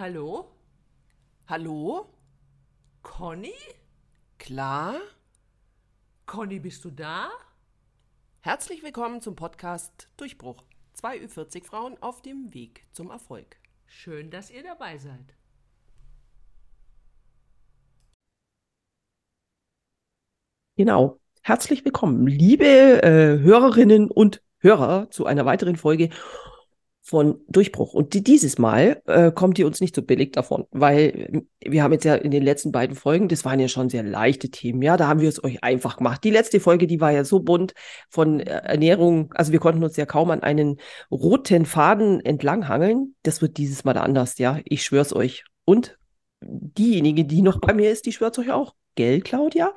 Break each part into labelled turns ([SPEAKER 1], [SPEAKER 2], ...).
[SPEAKER 1] Hallo?
[SPEAKER 2] Hallo?
[SPEAKER 1] Conny?
[SPEAKER 2] Klar?
[SPEAKER 1] Conny, bist du da?
[SPEAKER 2] Herzlich willkommen zum Podcast Durchbruch. Zwei Ü40 Frauen auf dem Weg zum Erfolg.
[SPEAKER 1] Schön, dass ihr dabei seid.
[SPEAKER 2] Genau. Herzlich willkommen, liebe äh, Hörerinnen und Hörer, zu einer weiteren Folge von Durchbruch. Und die, dieses Mal äh, kommt ihr uns nicht so billig davon, weil wir haben jetzt ja in den letzten beiden Folgen, das waren ja schon sehr leichte Themen, ja, da haben wir es euch einfach gemacht. Die letzte Folge, die war ja so bunt von äh, Ernährung, also wir konnten uns ja kaum an einen roten Faden entlanghangeln. Das wird dieses Mal anders, ja, ich schwör's euch. Und diejenige, die noch bei mir ist, die schwört euch auch. Gell, Claudia?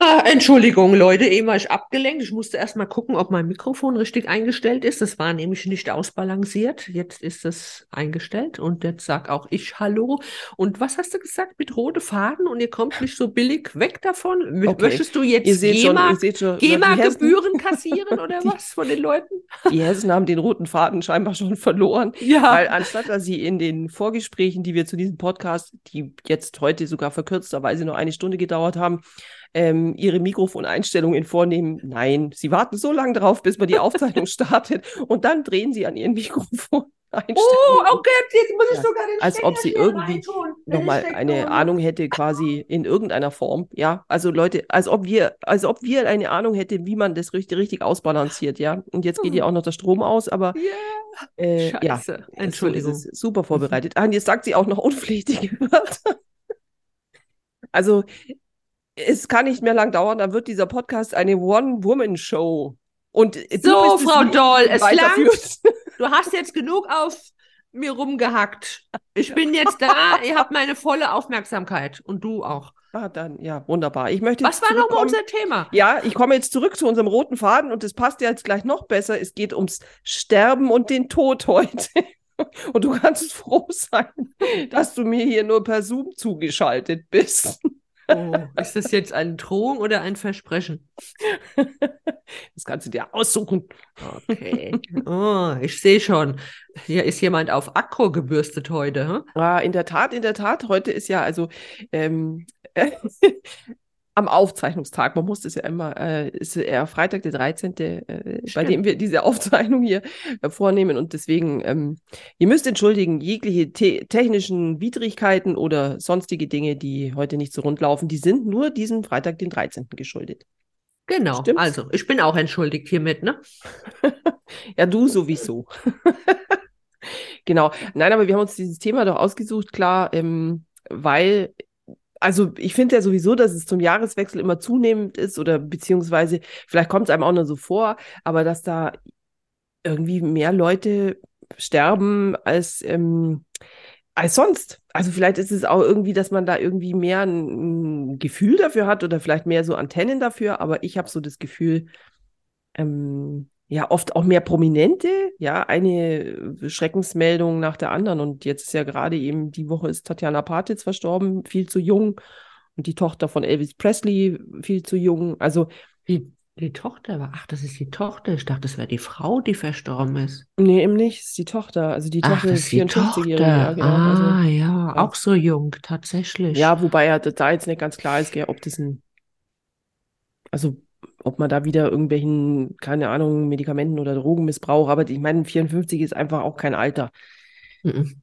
[SPEAKER 1] Ah, Entschuldigung, Leute, eben war ich abgelenkt. Ich musste erst mal gucken, ob mein Mikrofon richtig eingestellt ist. Das war nämlich nicht ausbalanciert. Jetzt ist es eingestellt und jetzt sag auch ich Hallo. Und was hast du gesagt mit rote Faden und ihr kommt nicht so billig weg davon?
[SPEAKER 2] Okay.
[SPEAKER 1] Möchtest du jetzt GEMA-Gebühren kassieren oder
[SPEAKER 2] Die-
[SPEAKER 1] was von den Leuten?
[SPEAKER 2] Die Hessen haben den roten Faden scheinbar schon verloren.
[SPEAKER 1] Ja.
[SPEAKER 2] Weil anstatt dass sie in den Vorgesprächen, die wir zu diesem Podcast, die jetzt heute sogar verkürzterweise nur eine Stunde gedauert haben, ähm, ihre Mikrofoneinstellungen vornehmen. Nein, sie warten so lange drauf, bis man die Aufzeichnung startet und dann drehen sie an ihren Mikrofoneinstellungen.
[SPEAKER 1] Oh, okay, jetzt muss ich
[SPEAKER 2] Ja,
[SPEAKER 1] sogar den
[SPEAKER 2] als ob sie irgendwie nochmal eine
[SPEAKER 1] Steckdose.
[SPEAKER 2] Ahnung hätte, quasi in irgendeiner Form. Ja, also Leute, als ob wir, als ob wir eine Ahnung hätten, wie man das richtig, richtig ausbalanciert, ja. Und jetzt geht ja auch noch der Strom aus, aber
[SPEAKER 1] Ja,
[SPEAKER 2] äh, ja,
[SPEAKER 1] scheiße.
[SPEAKER 2] so
[SPEAKER 1] Entschuldigung.
[SPEAKER 2] ist es. Super vorbereitet. Ah, und jetzt sagt sie auch noch unpflichtige Wörter. Also, es kann nicht mehr lang dauern, dann wird dieser Podcast eine One-Woman-Show. Und
[SPEAKER 1] So,
[SPEAKER 2] es
[SPEAKER 1] Frau Doll, es
[SPEAKER 2] weiterführt.
[SPEAKER 1] Du hast jetzt genug auf mir rumgehackt. Ich bin jetzt da, ihr habt meine volle Aufmerksamkeit und du auch.
[SPEAKER 2] Ah, dann, ja, wunderbar. Ich möchte
[SPEAKER 1] Was war nochmal unser Thema?
[SPEAKER 2] Ja, ich komme jetzt zurück zu unserem roten Faden und das passt ja jetzt gleich noch besser. Es geht ums Sterben und den Tod heute. Und du kannst froh sein, dass du mir hier nur per Zoom zugeschaltet bist.
[SPEAKER 1] Oh, ist das jetzt eine Drohung oder ein Versprechen?
[SPEAKER 2] Das kannst du dir aussuchen.
[SPEAKER 1] Okay. Oh, ich sehe schon. Hier ist jemand auf Akku gebürstet heute. Hm?
[SPEAKER 2] Ah, in der Tat, in der Tat. Heute ist ja also ähm, am Aufzeichnungstag, man muss es ja immer, äh, ist ja Freitag der 13., äh, bei dem wir diese Aufzeichnung hier äh, vornehmen. Und deswegen, ähm, ihr müsst entschuldigen, jegliche te technischen Widrigkeiten oder sonstige Dinge, die heute nicht so rund laufen, die sind nur diesem Freitag, den 13. geschuldet.
[SPEAKER 1] Genau.
[SPEAKER 2] Stimmt's?
[SPEAKER 1] Also, ich bin auch entschuldigt hiermit, ne?
[SPEAKER 2] Ja, du sowieso. Genau. Nein, aber wir haben uns dieses Thema doch ausgesucht, klar, ähm, weil, also ich finde ja sowieso, dass es zum Jahreswechsel immer zunehmend ist oder beziehungsweise vielleicht kommt es einem auch nur so vor, aber dass da irgendwie mehr Leute sterben als, ähm, als sonst. Also vielleicht ist es auch irgendwie, dass man da irgendwie mehr ein, ein Gefühl dafür hat oder vielleicht mehr so Antennen dafür, aber ich habe so das Gefühl, ähm, ja, oft auch mehr Prominente, ja, eine Schreckensmeldung nach der anderen. Und jetzt ist ja gerade eben, die Woche ist Tatjana Patitz verstorben, viel zu jung. Und die Tochter von Elvis Presley, viel zu jung. Also,
[SPEAKER 1] Die, die Tochter war, ach, das ist die Tochter. Ich dachte, das wäre die Frau, die verstorben ist.
[SPEAKER 2] nee, eben nicht, es ist die Tochter. Also die
[SPEAKER 1] Ach,
[SPEAKER 2] Tochter
[SPEAKER 1] das
[SPEAKER 2] ist
[SPEAKER 1] ist die
[SPEAKER 2] 54-Jährige.
[SPEAKER 1] Tochter.
[SPEAKER 2] Ja, genau. Also,
[SPEAKER 1] Ah, ja,
[SPEAKER 2] ja.
[SPEAKER 1] auch so jung, tatsächlich.
[SPEAKER 2] ja, wobei ja da jetzt nicht ganz klar ist, gell, ob das ein, also ob man da wieder irgendwelchen, keine Ahnung, Medikamenten oder Drogenmissbrauch, aber ich meine, 54 ist einfach auch kein Alter.
[SPEAKER 1] Mhm.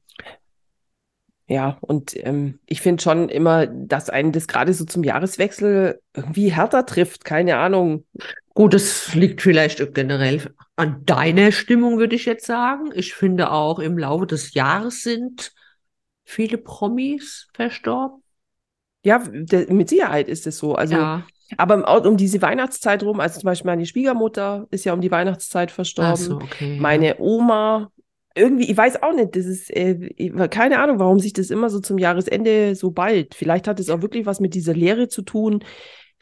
[SPEAKER 2] Ja, und ähm, ich finde schon immer, dass einen das gerade so zum Jahreswechsel irgendwie härter trifft. Keine Ahnung.
[SPEAKER 1] Gut, das liegt vielleicht generell an deiner Stimmung, würde ich jetzt sagen. Ich finde auch im Laufe des Jahres sind viele Promis verstorben.
[SPEAKER 2] Ja, mit Sicherheit ist es so. Also,
[SPEAKER 1] ja.
[SPEAKER 2] Aber um diese Weihnachtszeit rum, also zum Beispiel meine Schwiegermutter ist ja um die Weihnachtszeit
[SPEAKER 1] Ach
[SPEAKER 2] verstorben.
[SPEAKER 1] so, okay. ja.
[SPEAKER 2] Meine Oma, irgendwie, ich weiß auch nicht, das ist, äh, keine Ahnung, warum sich das immer so zum Jahresende so bald. Vielleicht hat es auch wirklich was mit dieser Lehre zu tun.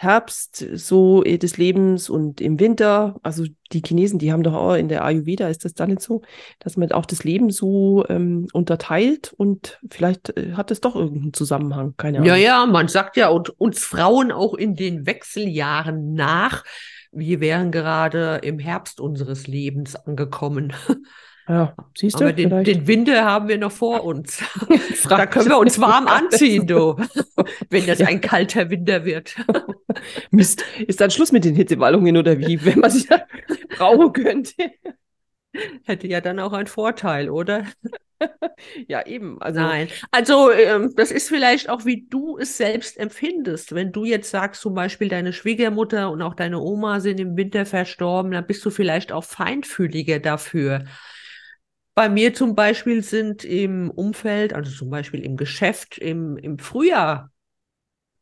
[SPEAKER 2] Herbst so äh, des Lebens und im Winter, also die Chinesen, die haben doch auch in der Ayurveda, ist das da nicht so, dass man auch das Leben so ähm, unterteilt und vielleicht äh, hat es doch irgendeinen Zusammenhang, keine Ahnung.
[SPEAKER 1] Ja, ja, man sagt ja und uns Frauen auch in den Wechseljahren nach, wir wären gerade im Herbst unseres Lebens angekommen.
[SPEAKER 2] Ja, siehst du?
[SPEAKER 1] Aber den, den Winter haben wir noch vor uns. da können wir uns warm anziehen, du. Wenn das ja. ein kalter Winter wird.
[SPEAKER 2] Mist, ist dann Schluss mit den Hitzewallungen oder wie, wenn man sich brauchen könnte?
[SPEAKER 1] Hätte ja dann auch einen Vorteil, oder?
[SPEAKER 2] ja, eben.
[SPEAKER 1] Also, Nein. Also, ähm, das ist vielleicht auch, wie du es selbst empfindest. Wenn du jetzt sagst, zum Beispiel, deine Schwiegermutter und auch deine Oma sind im Winter verstorben, dann bist du vielleicht auch feinfühliger dafür. Bei mir zum Beispiel sind im Umfeld, also zum Beispiel im Geschäft, im, im Frühjahr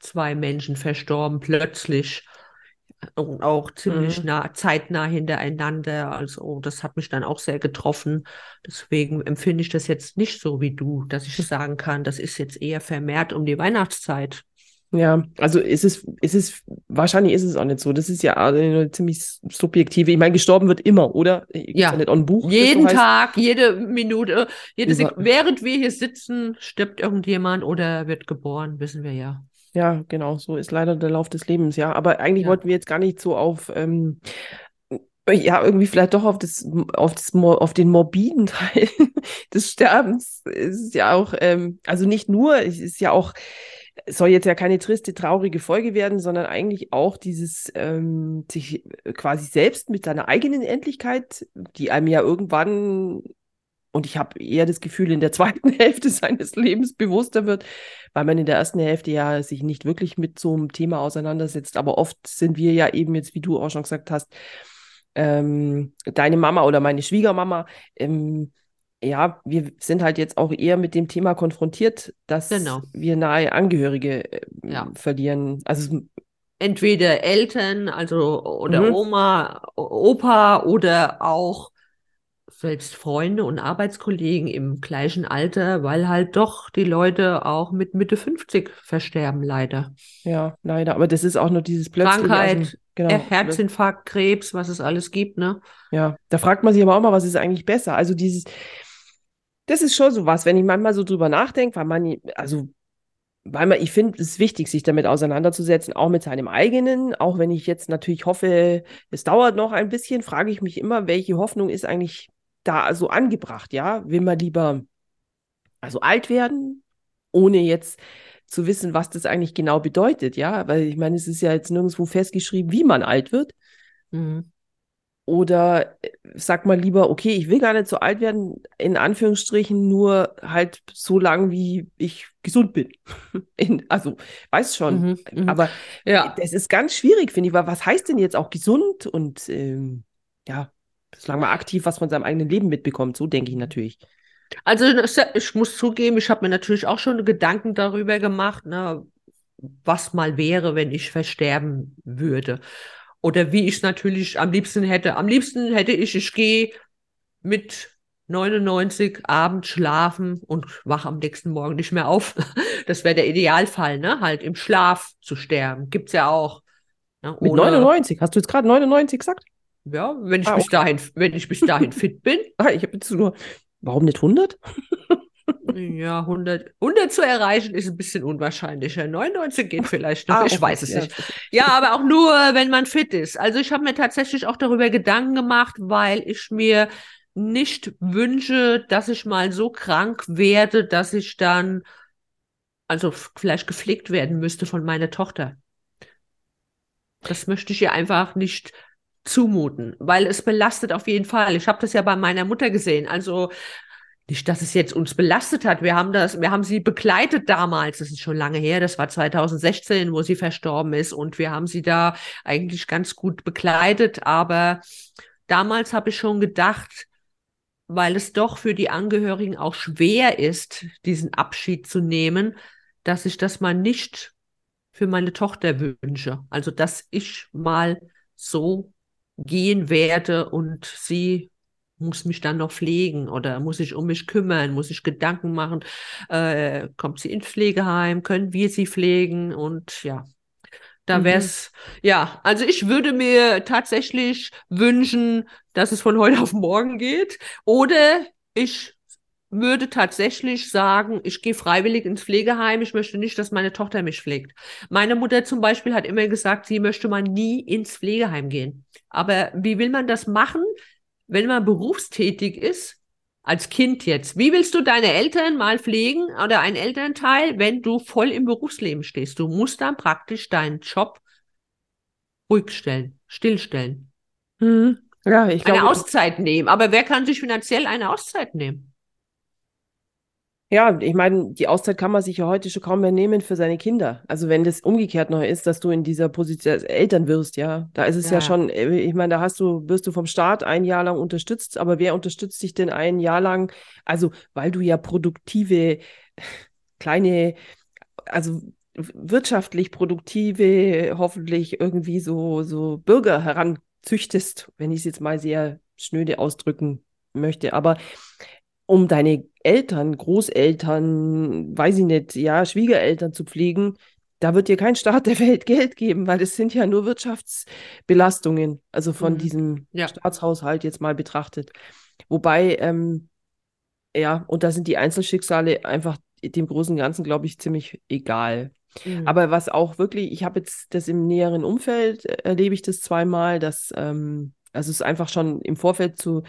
[SPEAKER 1] zwei Menschen verstorben, plötzlich und auch ziemlich mhm. nah, zeitnah hintereinander. Also das hat mich dann auch sehr getroffen. Deswegen empfinde ich das jetzt nicht so wie du, dass ich sagen kann, das ist jetzt eher vermehrt um die Weihnachtszeit.
[SPEAKER 2] Ja, also ist es, ist es, wahrscheinlich ist es auch nicht so. Das ist ja eine ziemlich subjektive. Ich meine, gestorben wird immer, oder?
[SPEAKER 1] Gibt's ja, nicht ein Buch. Jeden so Tag, jede Minute, jede Sek während wir hier sitzen, stirbt irgendjemand oder wird geboren, wissen wir ja.
[SPEAKER 2] Ja, genau, so ist leider der Lauf des Lebens, ja. Aber eigentlich ja. wollten wir jetzt gar nicht so auf, ähm, ja, irgendwie vielleicht doch auf das, auf das, auf den morbiden Teil des Sterbens. Es ist ja auch, ähm, also nicht nur, es ist ja auch, soll jetzt ja keine triste, traurige Folge werden, sondern eigentlich auch dieses ähm, sich quasi selbst mit seiner eigenen Endlichkeit, die einem ja irgendwann und ich habe eher das Gefühl, in der zweiten Hälfte seines Lebens bewusster wird, weil man in der ersten Hälfte ja sich nicht wirklich mit so einem Thema auseinandersetzt. Aber oft sind wir ja eben jetzt, wie du auch schon gesagt hast, ähm, deine Mama oder meine Schwiegermama, ähm, ja, wir sind halt jetzt auch eher mit dem Thema konfrontiert, dass genau. wir nahe Angehörige äh, ja. verlieren. Also
[SPEAKER 1] entweder Eltern, also oder mhm. Oma, Opa oder auch selbst Freunde und Arbeitskollegen im gleichen Alter, weil halt doch die Leute auch mit Mitte 50 versterben, leider.
[SPEAKER 2] Ja, leider. Aber das ist auch nur dieses plötzliche.
[SPEAKER 1] Krankheit, also, genau, Herzinfarkt, Krebs, was es alles gibt, ne?
[SPEAKER 2] Ja, da fragt man sich aber auch mal, was ist eigentlich besser? Also dieses, das ist schon so was, wenn ich manchmal so drüber nachdenke, weil man, also weil man, ich finde, es wichtig, sich damit auseinanderzusetzen, auch mit seinem eigenen. Auch wenn ich jetzt natürlich hoffe, es dauert noch ein bisschen, frage ich mich immer, welche Hoffnung ist eigentlich da so angebracht, ja? Will man lieber also alt werden, ohne jetzt zu wissen, was das eigentlich genau bedeutet, ja? Weil ich meine, es ist ja jetzt nirgendwo festgeschrieben, wie man alt wird. Mhm. Oder äh, sag mal lieber, okay, ich will gar nicht so alt werden, in Anführungsstrichen, nur halt so lang, wie ich gesund bin. In, also, weiß schon. Mhm, mhm, Aber ja. das ist ganz schwierig, finde ich, weil was heißt denn jetzt auch gesund? Und ähm, ja, solange man aktiv was von seinem eigenen Leben mitbekommt, so denke ich natürlich.
[SPEAKER 1] Also ich muss zugeben, ich habe mir natürlich auch schon Gedanken darüber gemacht, ne, was mal wäre, wenn ich versterben würde. Oder wie ich es natürlich am liebsten hätte. Am liebsten hätte ich, ich gehe mit 99 abends schlafen und wach am nächsten Morgen nicht mehr auf. Das wäre der Idealfall, ne? Halt im Schlaf zu sterben. Gibt's ja auch.
[SPEAKER 2] Ne? Mit 99? Hast du jetzt gerade 99 gesagt?
[SPEAKER 1] Ja, wenn ich ah, bis okay. dahin, wenn ich bis dahin fit bin.
[SPEAKER 2] Ah, ich habe jetzt nur, warum nicht 100?
[SPEAKER 1] ja, 100, 100 zu erreichen ist ein bisschen unwahrscheinlicher. 99 geht vielleicht noch, ah, ich okay. weiß es ja. nicht. Ja, aber auch nur, wenn man fit ist. Also ich habe mir tatsächlich auch darüber Gedanken gemacht, weil ich mir nicht wünsche, dass ich mal so krank werde, dass ich dann also vielleicht gepflegt werden müsste von meiner Tochter. Das möchte ich ihr einfach nicht zumuten, weil es belastet auf jeden Fall. Ich habe das ja bei meiner Mutter gesehen. Also nicht, dass es jetzt uns belastet hat. Wir haben das, wir haben sie begleitet damals. Das ist schon lange her. Das war 2016, wo sie verstorben ist. Und wir haben sie da eigentlich ganz gut begleitet. Aber damals habe ich schon gedacht, weil es doch für die Angehörigen auch schwer ist, diesen Abschied zu nehmen, dass ich das mal nicht für meine Tochter wünsche. Also, dass ich mal so gehen werde und sie muss mich dann noch pflegen oder muss ich um mich kümmern, muss ich Gedanken machen, äh, kommt sie ins Pflegeheim, können wir sie pflegen und ja, da wäre es, mhm. ja, also ich würde mir tatsächlich wünschen, dass es von heute auf morgen geht oder ich würde tatsächlich sagen, ich gehe freiwillig ins Pflegeheim, ich möchte nicht, dass meine Tochter mich pflegt. Meine Mutter zum Beispiel hat immer gesagt, sie möchte mal nie ins Pflegeheim gehen. Aber wie will man das machen, wenn man berufstätig ist als Kind jetzt. Wie willst du deine Eltern mal pflegen oder ein Elternteil, wenn du voll im Berufsleben stehst? Du musst dann praktisch deinen Job ruhig stellen, stillstellen.
[SPEAKER 2] Mhm. Ja, ich glaube.
[SPEAKER 1] Eine Auszeit nehmen. Aber wer kann sich finanziell eine Auszeit nehmen?
[SPEAKER 2] Ja, ich meine, die Auszeit kann man sich ja heute schon kaum mehr nehmen für seine Kinder. Also wenn das umgekehrt noch ist, dass du in dieser Position als Eltern wirst, ja, da ist es ja, ja schon, äh, ich meine, da hast du, wirst du vom Staat ein Jahr lang unterstützt, aber wer unterstützt dich denn ein Jahr lang? Also, weil du ja produktive, kleine, also wirtschaftlich produktive, hoffentlich irgendwie so, so Bürger heranzüchtest, wenn ich es jetzt mal sehr schnöde ausdrücken möchte. Aber um deine Eltern, Großeltern, weiß ich nicht, ja, Schwiegereltern zu pflegen, da wird dir kein Staat der Welt Geld geben, weil es sind ja nur Wirtschaftsbelastungen, also von mhm. diesem ja. Staatshaushalt jetzt mal betrachtet. Wobei, ähm, ja, und da sind die Einzelschicksale einfach dem großen Ganzen, glaube ich, ziemlich egal. Mhm. Aber was auch wirklich, ich habe jetzt das im näheren Umfeld, äh, erlebe ich das zweimal, dass, ähm, also es einfach schon im Vorfeld zu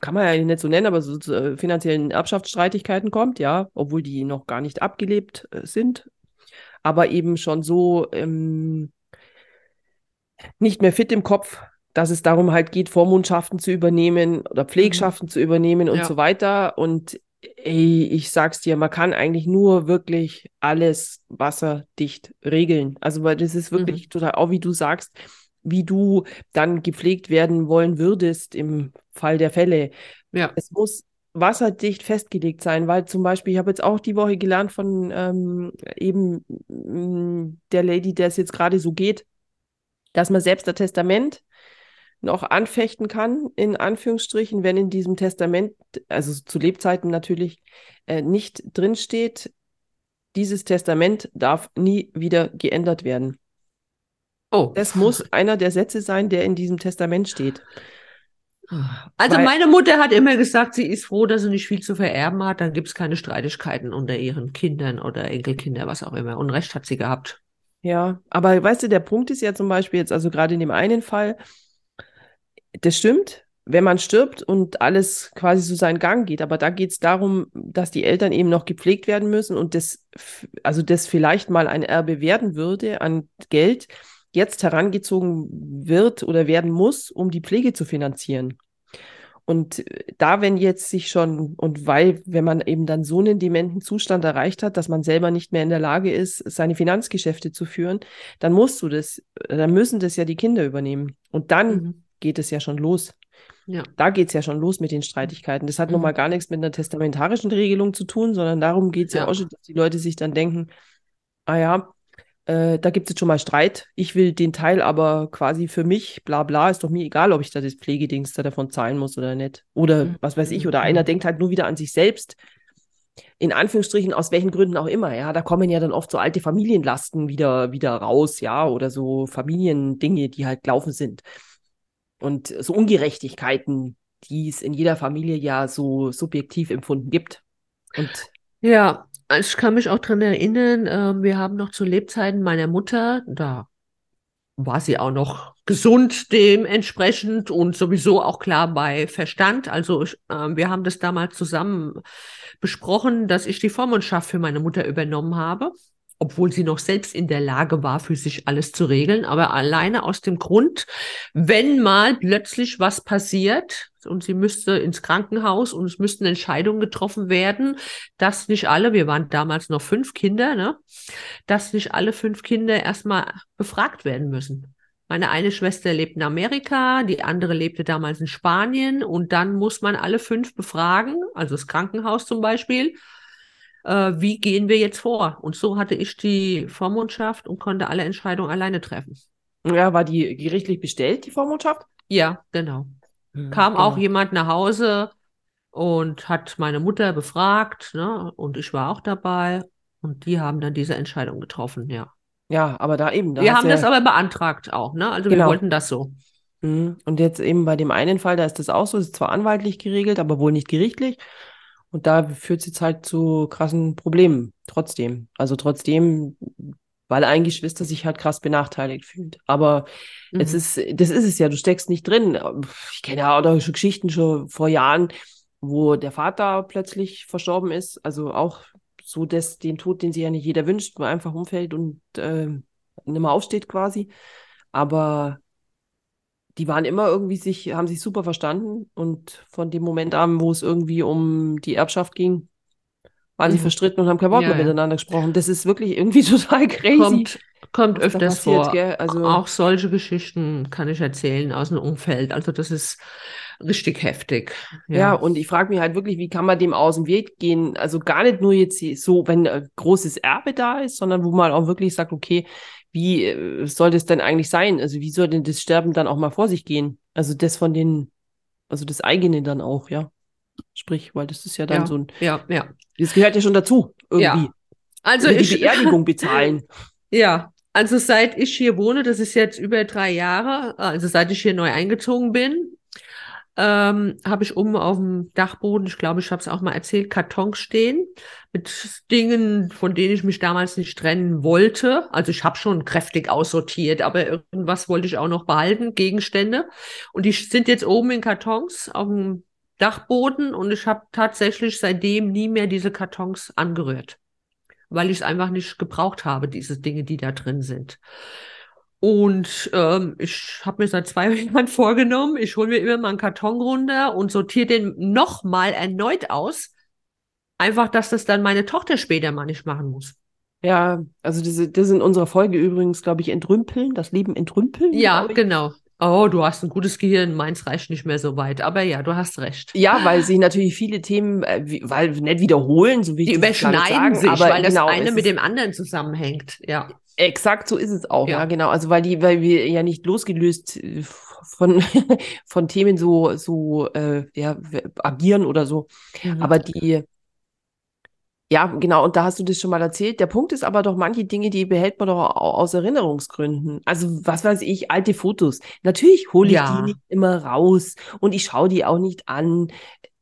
[SPEAKER 2] kann man ja nicht so nennen, aber so zu äh, finanziellen Erbschaftsstreitigkeiten kommt, ja, obwohl die noch gar nicht abgelebt äh, sind, aber eben schon so ähm, nicht mehr fit im Kopf, dass es darum halt geht, Vormundschaften zu übernehmen oder Pflegschaften mhm. zu übernehmen und ja. so weiter. Und ey, ich sag's dir, man kann eigentlich nur wirklich alles wasserdicht regeln. Also, weil das ist wirklich mhm. total, auch wie du sagst, wie du dann gepflegt werden wollen würdest im Fall der Fälle. Ja. Es muss wasserdicht festgelegt sein, weil zum Beispiel, ich habe jetzt auch die Woche gelernt von ähm, eben mm, der Lady, der es jetzt gerade so geht, dass man selbst das Testament noch anfechten kann, in Anführungsstrichen, wenn in diesem Testament, also zu Lebzeiten natürlich, äh, nicht drinsteht, dieses Testament darf nie wieder geändert werden. Oh. Das muss einer der Sätze sein, der in diesem Testament steht.
[SPEAKER 1] Also Weil, meine Mutter hat immer gesagt, sie ist froh, dass sie nicht viel zu vererben hat. Dann gibt es keine Streitigkeiten unter ihren Kindern oder Enkelkinder, was auch immer. Und Recht hat sie gehabt.
[SPEAKER 2] Ja, aber weißt du, der Punkt ist ja zum Beispiel jetzt, also gerade in dem einen Fall, das stimmt, wenn man stirbt und alles quasi so seinen Gang geht. Aber da geht es darum, dass die Eltern eben noch gepflegt werden müssen und das, also das vielleicht mal ein Erbe werden würde an Geld jetzt herangezogen wird oder werden muss, um die Pflege zu finanzieren. Und da, wenn jetzt sich schon, und weil, wenn man eben dann so einen dementen Zustand erreicht hat, dass man selber nicht mehr in der Lage ist, seine Finanzgeschäfte zu führen, dann musst du das, dann müssen das ja die Kinder übernehmen. Und dann mhm. geht es ja schon los. Ja. Da geht es ja schon los mit den Streitigkeiten. Das hat mhm. nochmal gar nichts mit einer testamentarischen Regelung zu tun, sondern darum geht es ja. ja auch schon, dass die Leute sich dann denken, ah ja, äh, da gibt es jetzt schon mal Streit. Ich will den Teil aber quasi für mich, bla bla, ist doch mir egal, ob ich da das Pflegedings da davon zahlen muss oder nicht. Oder mhm. was weiß ich, oder einer mhm. denkt halt nur wieder an sich selbst. In Anführungsstrichen, aus welchen Gründen auch immer, ja. Da kommen ja dann oft so alte Familienlasten wieder, wieder raus, ja, oder so Familiendinge, die halt gelaufen sind. Und so Ungerechtigkeiten, die es in jeder Familie ja so subjektiv empfunden gibt. Und
[SPEAKER 1] ja, ich kann mich auch dran erinnern, äh, wir haben noch zu Lebzeiten meiner Mutter, da war sie auch noch gesund dementsprechend und sowieso auch klar bei Verstand. Also ich, äh, wir haben das damals zusammen besprochen, dass ich die Vormundschaft für meine Mutter übernommen habe obwohl sie noch selbst in der Lage war, für sich alles zu regeln, aber alleine aus dem Grund, wenn mal plötzlich was passiert und sie müsste ins Krankenhaus und es müssten Entscheidungen getroffen werden, dass nicht alle, wir waren damals noch fünf Kinder, ne, dass nicht alle fünf Kinder erstmal befragt werden müssen. Meine eine Schwester lebt in Amerika, die andere lebte damals in Spanien und dann muss man alle fünf befragen, also das Krankenhaus zum Beispiel, äh, wie gehen wir jetzt vor? Und so hatte ich die Vormundschaft und konnte alle Entscheidungen alleine treffen.
[SPEAKER 2] Ja, war die gerichtlich bestellt, die Vormundschaft?
[SPEAKER 1] Ja, genau. Mhm, Kam genau. auch jemand nach Hause und hat meine Mutter befragt, ne? Und ich war auch dabei. Und die haben dann diese Entscheidung getroffen, ja.
[SPEAKER 2] Ja, aber da eben. Da
[SPEAKER 1] wir haben ja... das aber beantragt auch, ne? Also genau. wir wollten das so.
[SPEAKER 2] Mhm. Und jetzt eben bei dem einen Fall, da ist das auch so, ist zwar anwaltlich geregelt, aber wohl nicht gerichtlich. Und da führt es jetzt halt zu krassen Problemen trotzdem. Also trotzdem, weil ein Geschwister sich halt krass benachteiligt fühlt. Aber mhm. es ist, das ist es ja, du steckst nicht drin. Ich kenne ja auch schon Geschichten schon vor Jahren, wo der Vater plötzlich verstorben ist. Also auch so das, den Tod, den sich ja nicht jeder wünscht, wo einfach umfällt und äh, nicht mehr aufsteht quasi. Aber die waren immer irgendwie sich, haben sich super verstanden und von dem Moment an, wo es irgendwie um die Erbschaft ging, waren mhm. sie verstritten und haben kein Wort ja, mehr ja. miteinander gesprochen. Das ist wirklich irgendwie total crazy.
[SPEAKER 1] Kommt, kommt öfters passiert, vor. Also, auch solche Geschichten kann ich erzählen aus dem Umfeld. Also das ist richtig heftig.
[SPEAKER 2] Ja, ja und ich frage mich halt wirklich, wie kann man dem aus dem Weg gehen? Also gar nicht nur jetzt so, wenn ein großes Erbe da ist, sondern wo man auch wirklich sagt, okay, wie äh, soll das denn eigentlich sein? Also wie soll denn das Sterben dann auch mal vor sich gehen? Also das von den, also das eigene dann auch, ja. Sprich, weil das ist ja dann
[SPEAKER 1] ja,
[SPEAKER 2] so ein,
[SPEAKER 1] ja, ja.
[SPEAKER 2] Das gehört ja schon dazu, irgendwie. Ja.
[SPEAKER 1] Also
[SPEAKER 2] Oder
[SPEAKER 1] ich,
[SPEAKER 2] die Beerdigung bezahlen.
[SPEAKER 1] Ja, also seit ich hier wohne, das ist jetzt über drei Jahre, also seit ich hier neu eingezogen bin, ähm, habe ich oben auf dem Dachboden, ich glaube, ich habe es auch mal erzählt, Kartons stehen mit Dingen, von denen ich mich damals nicht trennen wollte. Also ich habe schon kräftig aussortiert, aber irgendwas wollte ich auch noch behalten, Gegenstände. Und die sind jetzt oben in Kartons auf dem Dachboden und ich habe tatsächlich seitdem nie mehr diese Kartons angerührt, weil ich es einfach nicht gebraucht habe, diese Dinge, die da drin sind. Und ähm, ich habe mir seit zwei Jahren vorgenommen, ich hole mir immer mal einen Karton runter und sortiere den nochmal erneut aus. Einfach, dass das dann meine Tochter später mal nicht machen muss.
[SPEAKER 2] Ja, also diese, das in unserer Folge übrigens, glaube ich, entrümpeln, das Leben entrümpeln.
[SPEAKER 1] Ja, genau. Oh, du hast ein gutes Gehirn, meins reicht nicht mehr so weit. Aber ja, du hast recht.
[SPEAKER 2] Ja, weil sich natürlich viele Themen, äh, wie, weil nicht wiederholen, so wie
[SPEAKER 1] Die überschneiden sagen, sich, aber weil genau, das eine mit dem anderen zusammenhängt. Ja.
[SPEAKER 2] Exakt, so ist es auch, ja. ja, genau. Also weil die, weil wir ja nicht losgelöst äh, von, von Themen so, so äh, ja, agieren oder so. Mhm. Aber die, ja, genau, und da hast du das schon mal erzählt. Der Punkt ist aber doch, manche Dinge, die behält man doch aus Erinnerungsgründen. Also, was weiß ich, alte Fotos. Natürlich hole ich ja. die nicht immer raus und ich schaue die auch nicht an.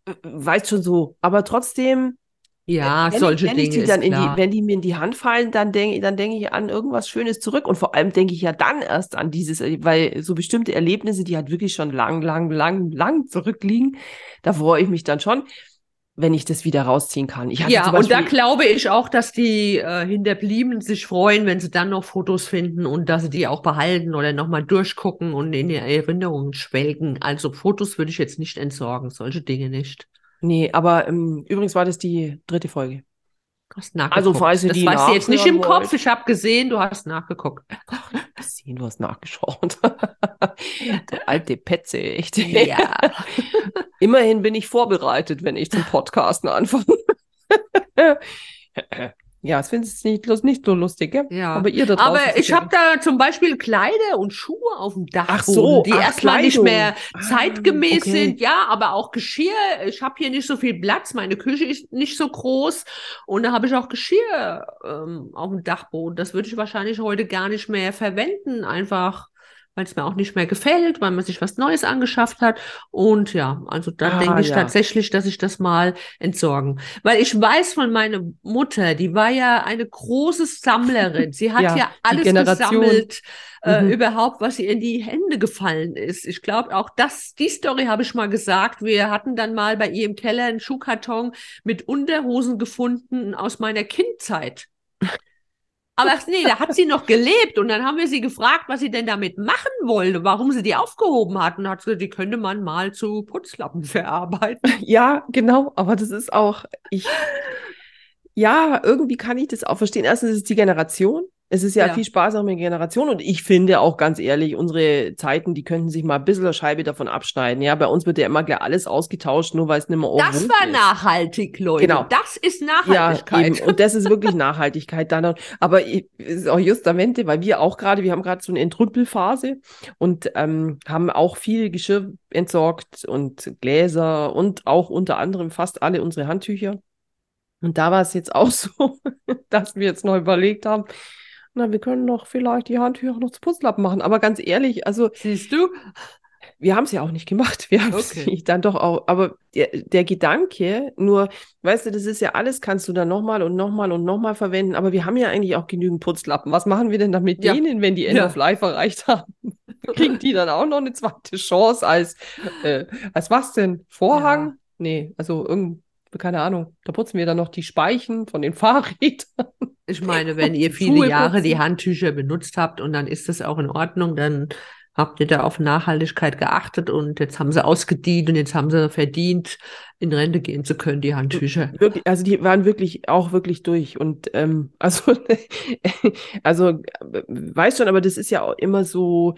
[SPEAKER 2] Äh, weißt schon so. Aber trotzdem.
[SPEAKER 1] Ja, wenn solche
[SPEAKER 2] ich, wenn
[SPEAKER 1] Dinge.
[SPEAKER 2] Ich die dann in die, wenn die mir in die Hand fallen, dann denke dann denke ich an irgendwas Schönes zurück. Und vor allem denke ich ja dann erst an dieses, weil so bestimmte Erlebnisse, die halt wirklich schon lang, lang, lang, lang zurückliegen, da freue ich mich dann schon wenn ich das wieder rausziehen kann.
[SPEAKER 1] ja, und da glaube ich auch, dass die äh, Hinterbliebenen sich freuen, wenn sie dann noch Fotos finden und dass sie die auch behalten oder nochmal durchgucken und in ihre Erinnerungen schwelgen. Also Fotos würde ich jetzt nicht entsorgen, solche Dinge nicht.
[SPEAKER 2] Nee, aber ähm, übrigens war das die dritte Folge.
[SPEAKER 1] Hast nachgeguckt. Also falls das die weißt du jetzt nicht im wollt. Kopf. Ich habe gesehen, du hast nachgeguckt.
[SPEAKER 2] gesehen, du hast nachgeschaut. du alte Petze, echt.
[SPEAKER 1] Ja.
[SPEAKER 2] Immerhin bin ich vorbereitet, wenn ich zum Podcasten anfange. Ja, das findest du nicht, nicht so lustig, gell?
[SPEAKER 1] Ja.
[SPEAKER 2] Aber ihr
[SPEAKER 1] da draußen. Aber ich habe da zum Beispiel Kleider und Schuhe auf dem Dach, ach
[SPEAKER 2] so,
[SPEAKER 1] die erstmal nicht mehr ah, zeitgemäß okay. sind. Ja, aber auch Geschirr. Ich habe hier nicht so viel Platz. Meine Küche ist nicht so groß. Und da habe ich auch Geschirr ähm, auf dem Dachboden. Das würde ich wahrscheinlich heute gar nicht mehr verwenden. Einfach weil es mir auch nicht mehr gefällt, weil man sich was Neues angeschafft hat. Und ja, also da ah, denke ich ja. tatsächlich, dass ich das mal entsorgen. Weil ich weiß von meiner Mutter, die war ja eine große Sammlerin. Sie hat ja, ja alles gesammelt, äh, mhm. überhaupt, was ihr in die Hände gefallen ist. Ich glaube auch das, die Story habe ich mal gesagt. Wir hatten dann mal bei ihr im Keller einen Schuhkarton mit Unterhosen gefunden aus meiner Kindzeit. Aber nee, da hat sie noch gelebt und dann haben wir sie gefragt, was sie denn damit machen wollte, warum sie die aufgehoben hat. Und hat sie, die könnte man mal zu Putzlappen verarbeiten.
[SPEAKER 2] Ja, genau, aber das ist auch, ich, ja, irgendwie kann ich das auch verstehen. Erstens ist es die Generation, es ist ja, ja. viel sparsame Generation und ich finde auch ganz ehrlich, unsere Zeiten, die könnten sich mal ein bisschen eine Scheibe davon abschneiden. Ja, bei uns wird ja immer gleich alles ausgetauscht, nur weil es nicht mehr
[SPEAKER 1] Das war ist. nachhaltig, Leute. Genau. Das ist Nachhaltigkeit.
[SPEAKER 2] Ja, Und das ist wirklich Nachhaltigkeit dann. Aber es ist auch justamente, weil wir auch gerade, wir haben gerade so eine Entrüppelphase und ähm, haben auch viel Geschirr entsorgt und Gläser und auch unter anderem fast alle unsere Handtücher. Und da war es jetzt auch so, dass wir jetzt noch überlegt haben, na, wir können doch vielleicht die Handtücher noch zu Putzlappen machen. Aber ganz ehrlich, also.
[SPEAKER 1] Siehst du?
[SPEAKER 2] Wir haben es ja auch nicht gemacht. Wir haben es okay. dann doch auch. Aber der, der Gedanke, nur, weißt du, das ist ja alles, kannst du dann nochmal und nochmal und nochmal verwenden. Aber wir haben ja eigentlich auch genügend Putzlappen. Was machen wir denn dann mit ja. denen, wenn die End ja. of Life erreicht haben? Kriegen die dann auch noch eine zweite Chance als, äh, als was denn? Vorhang? Nee, also irgend, keine Ahnung. Da putzen wir dann noch die Speichen von den Fahrrädern.
[SPEAKER 1] Ich meine, wenn ihr viele Jahre die Handtücher benutzt habt und dann ist das auch in Ordnung, dann habt ihr da auf Nachhaltigkeit geachtet und jetzt haben sie ausgedient und jetzt haben sie verdient, in Rente gehen zu können, die Handtücher.
[SPEAKER 2] Wirklich, also die waren wirklich auch wirklich durch. Und ähm, also, also äh, weiß schon, aber das ist ja auch immer so.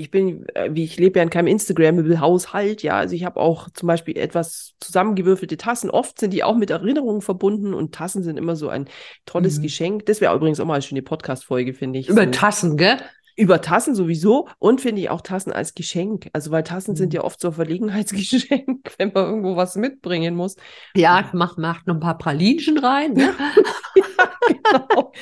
[SPEAKER 2] Ich bin, äh, wie ich lebe ja in keinem Instagram-Haushalt, ja. Also ich habe auch zum Beispiel etwas zusammengewürfelte Tassen. Oft sind die auch mit Erinnerungen verbunden und Tassen sind immer so ein tolles
[SPEAKER 1] Mhm.
[SPEAKER 2] Geschenk. Das wäre übrigens auch mal eine schöne Podcast-Folge, finde ich.
[SPEAKER 1] Über
[SPEAKER 2] so.
[SPEAKER 1] Tassen, gell?
[SPEAKER 2] Über Tassen sowieso und finde ich auch Tassen als Geschenk. Also, weil Tassen sind
[SPEAKER 1] Mhm.
[SPEAKER 2] ja oft so ein Verlegenheitsgeschenk, wenn man irgendwo was mitbringen muss.
[SPEAKER 1] Ja, macht, macht noch ein paar Pralinchen rein, ne?
[SPEAKER 2] Genau.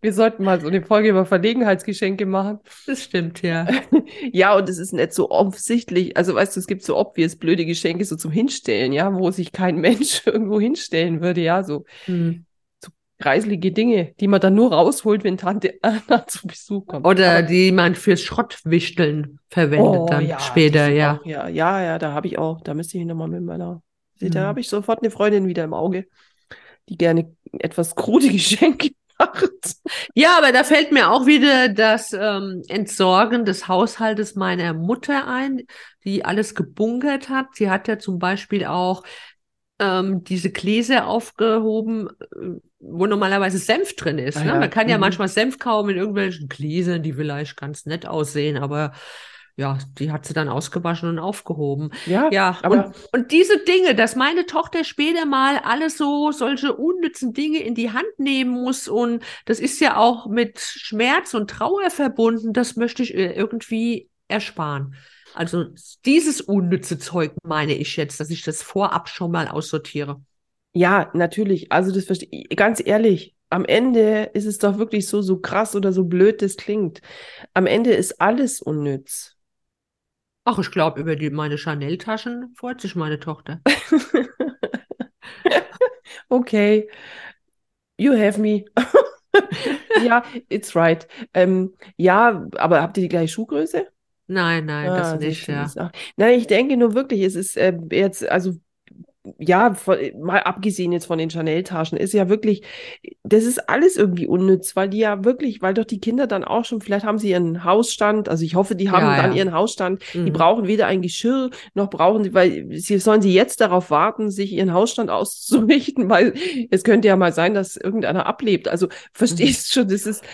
[SPEAKER 2] Wir sollten mal so eine Folge über Verlegenheitsgeschenke machen.
[SPEAKER 1] Das stimmt, ja.
[SPEAKER 2] Ja, und es ist nicht so offensichtlich. Also, weißt du, es gibt so obvious blöde Geschenke so zum Hinstellen, ja, wo sich kein Mensch irgendwo hinstellen würde, ja, so
[SPEAKER 1] Hm.
[SPEAKER 2] Kreislige Dinge, die man dann nur rausholt, wenn Tante Anna zu Besuch kommt.
[SPEAKER 1] Oder
[SPEAKER 2] Aber-
[SPEAKER 1] die man fürs Schrottwichteln verwendet
[SPEAKER 2] Oh,
[SPEAKER 1] dann
[SPEAKER 2] ja,
[SPEAKER 1] später, ja.
[SPEAKER 2] Auch, ja, ja, ja, da habe ich auch, da müsste ich nochmal mit meiner, da
[SPEAKER 1] Mhm.
[SPEAKER 2] habe ich sofort eine Freundin wieder im Auge, die gerne etwas krude Geschenke macht.
[SPEAKER 1] Ja, aber da fällt mir auch wieder das ähm, Entsorgen des Haushaltes meiner Mutter ein, die alles gebunkert hat. Sie hat ja zum Beispiel auch ähm, diese Gläser aufgehoben, äh, wo normalerweise Senf drin ist.
[SPEAKER 2] Ah
[SPEAKER 1] ne?
[SPEAKER 2] ja,
[SPEAKER 1] Man kann ja
[SPEAKER 2] mhm.
[SPEAKER 1] manchmal Senf kaufen in irgendwelchen Gläsern, die vielleicht ganz nett aussehen, aber ja, die hat sie dann ausgewaschen und aufgehoben.
[SPEAKER 2] Ja,
[SPEAKER 1] Ja,
[SPEAKER 2] aber
[SPEAKER 1] und, und diese Dinge, dass meine Tochter später mal alles so, solche unnützen Dinge in die Hand nehmen muss und das ist ja auch mit Schmerz und Trauer verbunden, das möchte ich ihr irgendwie ersparen. Also dieses unnütze Zeug meine ich jetzt, dass ich das vorab schon mal aussortiere.
[SPEAKER 2] Ja, natürlich. Also das verstehe ich. Ganz ehrlich, am Ende ist es doch wirklich so, so krass oder so blöd das klingt. Am Ende ist alles unnütz.
[SPEAKER 1] Ach, ich glaube, über die, meine Chanel-Taschen freut sich meine Tochter.
[SPEAKER 2] Okay, you have me. Ja, it's right. Ähm, ja, aber habt ihr die gleiche Schuhgröße?
[SPEAKER 1] Nein, nein, das
[SPEAKER 2] Ah,
[SPEAKER 1] nicht,
[SPEAKER 2] siehst du,
[SPEAKER 1] ja.
[SPEAKER 2] Nein, ich denke nur wirklich, es ist äh, jetzt, also ja, von, mal abgesehen jetzt von den Chanel-Taschen, ist ja wirklich, das ist alles irgendwie unnütz, weil die ja wirklich, weil doch die Kinder dann auch schon, vielleicht haben sie ihren Hausstand, also ich hoffe, die haben
[SPEAKER 1] Ja,
[SPEAKER 2] dann
[SPEAKER 1] ja.
[SPEAKER 2] ihren Hausstand, die
[SPEAKER 1] Mhm.
[SPEAKER 2] brauchen weder ein Geschirr, noch brauchen sie, weil sie sollen sie jetzt darauf warten, sich ihren Hausstand auszurichten, weil es könnte ja mal sein, dass irgendeiner ablebt. Also verstehst schon, das ist,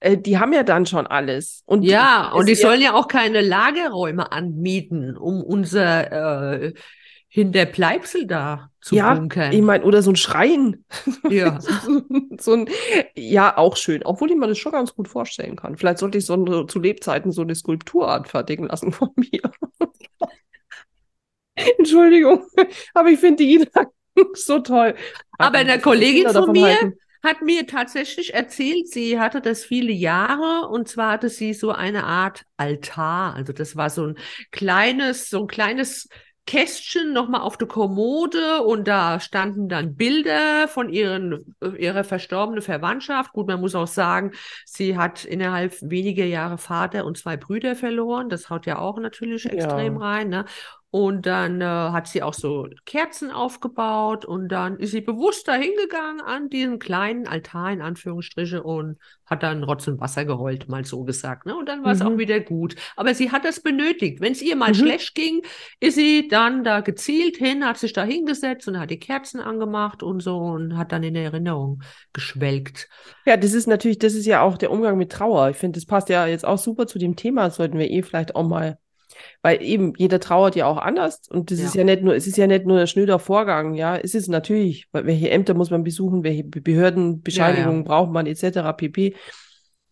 [SPEAKER 2] äh, die haben ja dann schon alles. Und
[SPEAKER 1] Ja, und die sollen ja auch keine Lagerräume anmieten, um unser äh, Hinterbleibsel da zu
[SPEAKER 2] ja,
[SPEAKER 1] bunkern.
[SPEAKER 2] ich meine, oder so ein Schrein.
[SPEAKER 1] Ja.
[SPEAKER 2] so ein, ja, auch schön. Obwohl ich mir das schon ganz gut vorstellen kann. Vielleicht sollte ich so eine, zu Lebzeiten so eine Skulptur anfertigen lassen von mir. Entschuldigung, aber ich finde die Gedanken so toll.
[SPEAKER 1] Aber eine Kollegin von mir
[SPEAKER 2] halten.
[SPEAKER 1] hat mir tatsächlich erzählt, sie hatte das viele Jahre und zwar hatte sie so eine Art Altar. Also das war so ein kleines, so ein kleines Kästchen nochmal auf der Kommode und da standen dann Bilder von ihren, ihrer verstorbenen Verwandtschaft. Gut, man muss auch sagen, sie hat innerhalb weniger Jahre Vater und zwei Brüder verloren. Das haut ja auch natürlich extrem
[SPEAKER 2] Ja.
[SPEAKER 1] rein, ne? Und dann äh, hat sie auch so Kerzen aufgebaut und dann ist sie bewusst dahin gegangen an diesen kleinen Altar in Anführungsstriche und hat dann Rotz und Wasser geheult, mal so gesagt. Ne? Und dann war es auch
[SPEAKER 2] Mhm.
[SPEAKER 1] wieder gut. Aber sie hat das benötigt. Wenn es ihr mal
[SPEAKER 2] Mhm.
[SPEAKER 1] schlecht ging, ist sie dann da gezielt hin, hat sich da hingesetzt und hat die Kerzen angemacht und so und hat dann in Erinnerung geschwelgt.
[SPEAKER 2] Ja, das ist natürlich, das ist ja auch der Umgang mit Trauer. Ich finde, das passt ja jetzt auch super zu dem Thema. Das sollten wir eh vielleicht auch mal, weil eben jeder trauert ja auch anders und das
[SPEAKER 1] Ja.
[SPEAKER 2] ist ja nicht nur, es ist ja nicht nur ein schnöder Vorgang, ja, es ist natürlich, welche Ämter muss man besuchen, welche Be- Behördenbescheinigungen braucht man etc. pp.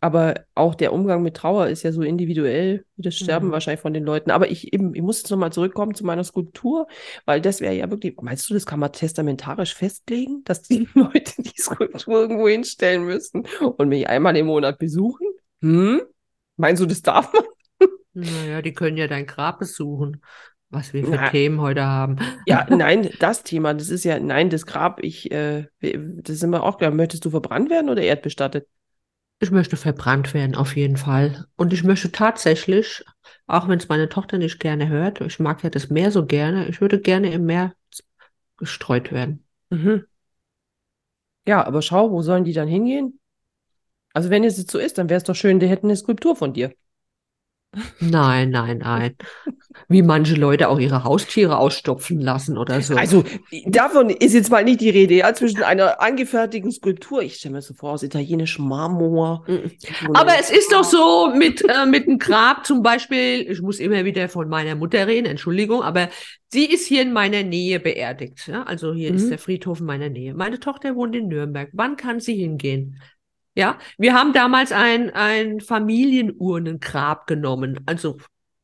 [SPEAKER 2] Aber auch der Umgang mit Trauer ist ja so individuell wie das Sterben
[SPEAKER 1] Mhm.
[SPEAKER 2] wahrscheinlich von den Leuten. Aber ich eben, ich muss jetzt nochmal zurückkommen zu meiner Skulptur, weil das wäre ja wirklich, meinst du, das kann man testamentarisch festlegen, dass die Leute die Skulptur irgendwo hinstellen müssen und mich einmal im Monat besuchen? Hm? Meinst du, das darf man?
[SPEAKER 1] Naja, die können ja dein Grab besuchen, was wir für
[SPEAKER 2] Na.
[SPEAKER 1] Themen heute haben.
[SPEAKER 2] Ja, nein, das Thema, das ist ja, nein, das Grab, ich, äh, das sind wir auch klar. Möchtest du verbrannt werden oder erdbestattet?
[SPEAKER 1] Ich möchte verbrannt werden, auf jeden Fall. Und ich möchte tatsächlich, auch wenn es meine Tochter nicht gerne hört, ich mag ja das Meer so gerne, ich würde gerne im Meer gestreut werden.
[SPEAKER 2] Mhm. Ja, aber schau, wo sollen die dann hingehen? Also wenn es jetzt so ist, dann wäre es doch schön, die hätten eine Skulptur von dir.
[SPEAKER 1] Nein, nein, nein. Wie manche Leute auch ihre Haustiere ausstopfen lassen oder so.
[SPEAKER 2] Also davon ist jetzt mal nicht die Rede, ja, zwischen einer angefertigten Skulptur, ich stelle mir so vor, aus italienischem Marmor.
[SPEAKER 1] Mhm. Aber es ist doch so mit, äh, mit einem Grab zum Beispiel, ich muss immer wieder von meiner Mutter reden, Entschuldigung, aber sie ist hier in meiner Nähe beerdigt. Ja? Also hier
[SPEAKER 2] Mhm.
[SPEAKER 1] ist der Friedhof in meiner Nähe. Meine Tochter wohnt in Nürnberg. Wann kann sie hingehen? Ja, wir haben damals ein, ein Familienurnengrab genommen. Also,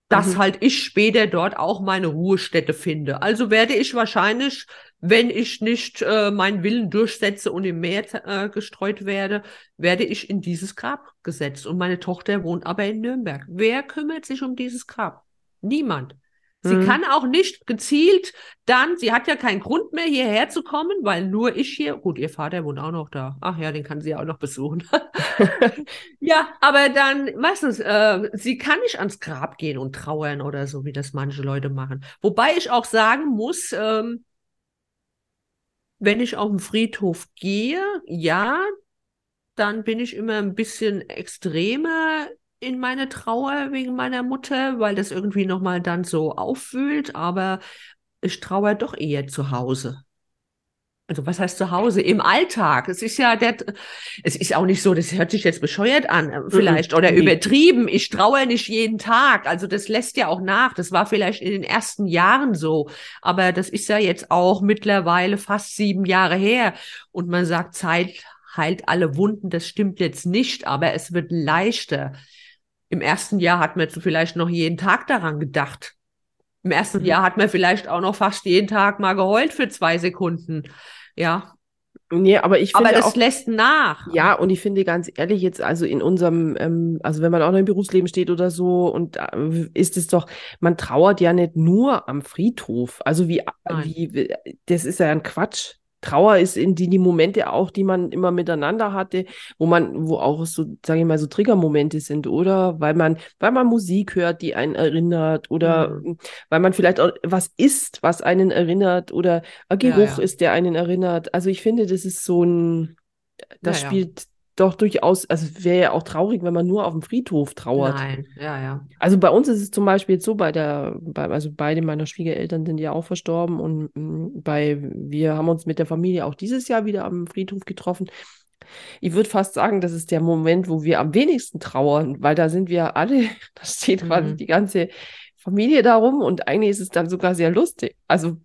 [SPEAKER 1] dass
[SPEAKER 2] Mhm.
[SPEAKER 1] halt ich später dort auch meine Ruhestätte finde. Also werde ich wahrscheinlich, wenn ich nicht äh, meinen Willen durchsetze und im Meer äh, gestreut werde, werde ich in dieses Grab gesetzt. Und meine Tochter wohnt aber in Nürnberg. Wer kümmert sich um dieses Grab? Niemand. Sie
[SPEAKER 2] Mhm.
[SPEAKER 1] kann auch nicht gezielt dann, sie hat ja keinen Grund mehr hierher zu kommen, weil nur ich hier, gut, ihr Vater wohnt auch noch da. Ach ja, den kann sie auch noch besuchen. ja, aber dann, weißt du, äh, sie kann nicht ans Grab gehen und trauern oder so, wie das manche Leute machen. Wobei ich auch sagen muss, ähm, wenn ich auf den Friedhof gehe, ja, dann bin ich immer ein bisschen extremer in meine Trauer wegen meiner Mutter, weil das irgendwie nochmal dann so aufwühlt, aber ich trauere doch eher zu Hause. Also was heißt zu Hause? Im Alltag. Es ist ja der, es ist auch nicht so, das hört sich jetzt bescheuert an, äh, vielleicht, oder
[SPEAKER 2] nee.
[SPEAKER 1] übertrieben. Ich trauere nicht jeden Tag. Also das lässt ja auch nach. Das war vielleicht in den ersten Jahren so. Aber das ist ja jetzt auch mittlerweile fast sieben Jahre her. Und man sagt, Zeit heilt alle Wunden. Das stimmt jetzt nicht, aber es wird leichter. Im ersten Jahr hat man jetzt vielleicht noch jeden Tag daran gedacht. Im ersten
[SPEAKER 2] Mhm.
[SPEAKER 1] Jahr hat man vielleicht auch noch fast jeden Tag mal geheult für zwei Sekunden. Ja,
[SPEAKER 2] Nee, aber ich
[SPEAKER 1] aber
[SPEAKER 2] finde
[SPEAKER 1] das
[SPEAKER 2] auch,
[SPEAKER 1] lässt nach.
[SPEAKER 2] ja, und ich finde ganz ehrlich jetzt, also in unserem, ähm, also wenn man auch noch im Berufsleben steht oder so, und äh, ist es doch, man trauert ja nicht nur am Friedhof. Also wie,
[SPEAKER 1] Nein.
[SPEAKER 2] wie, das ist ja ein Quatsch. Trauer ist in die, die Momente auch, die man immer miteinander hatte, wo man, wo auch so, sage ich mal, so Triggermomente sind, oder? Weil man, weil man Musik hört, die einen erinnert, oder
[SPEAKER 1] Mhm.
[SPEAKER 2] weil man vielleicht auch was isst, was einen erinnert, oder ein
[SPEAKER 1] Ja,
[SPEAKER 2] Geruch
[SPEAKER 1] ja.
[SPEAKER 2] ist, der einen erinnert. Also ich finde, das ist so ein, das
[SPEAKER 1] Ja, ja.
[SPEAKER 2] spielt doch durchaus, also es wäre ja auch traurig, wenn man nur auf dem Friedhof trauert.
[SPEAKER 1] Nein, ja, ja.
[SPEAKER 2] Also bei uns ist es zum Beispiel jetzt so, bei der, bei, also beide meiner Schwiegereltern sind ja auch verstorben und mm, bei, wir haben uns mit der Familie auch dieses Jahr wieder am Friedhof getroffen. Ich würde fast sagen, das ist der Moment, wo wir am wenigsten trauern, weil da sind wir alle, da steht quasi
[SPEAKER 1] Mhm.
[SPEAKER 2] die ganze Familie darum und eigentlich ist es dann sogar sehr lustig. Also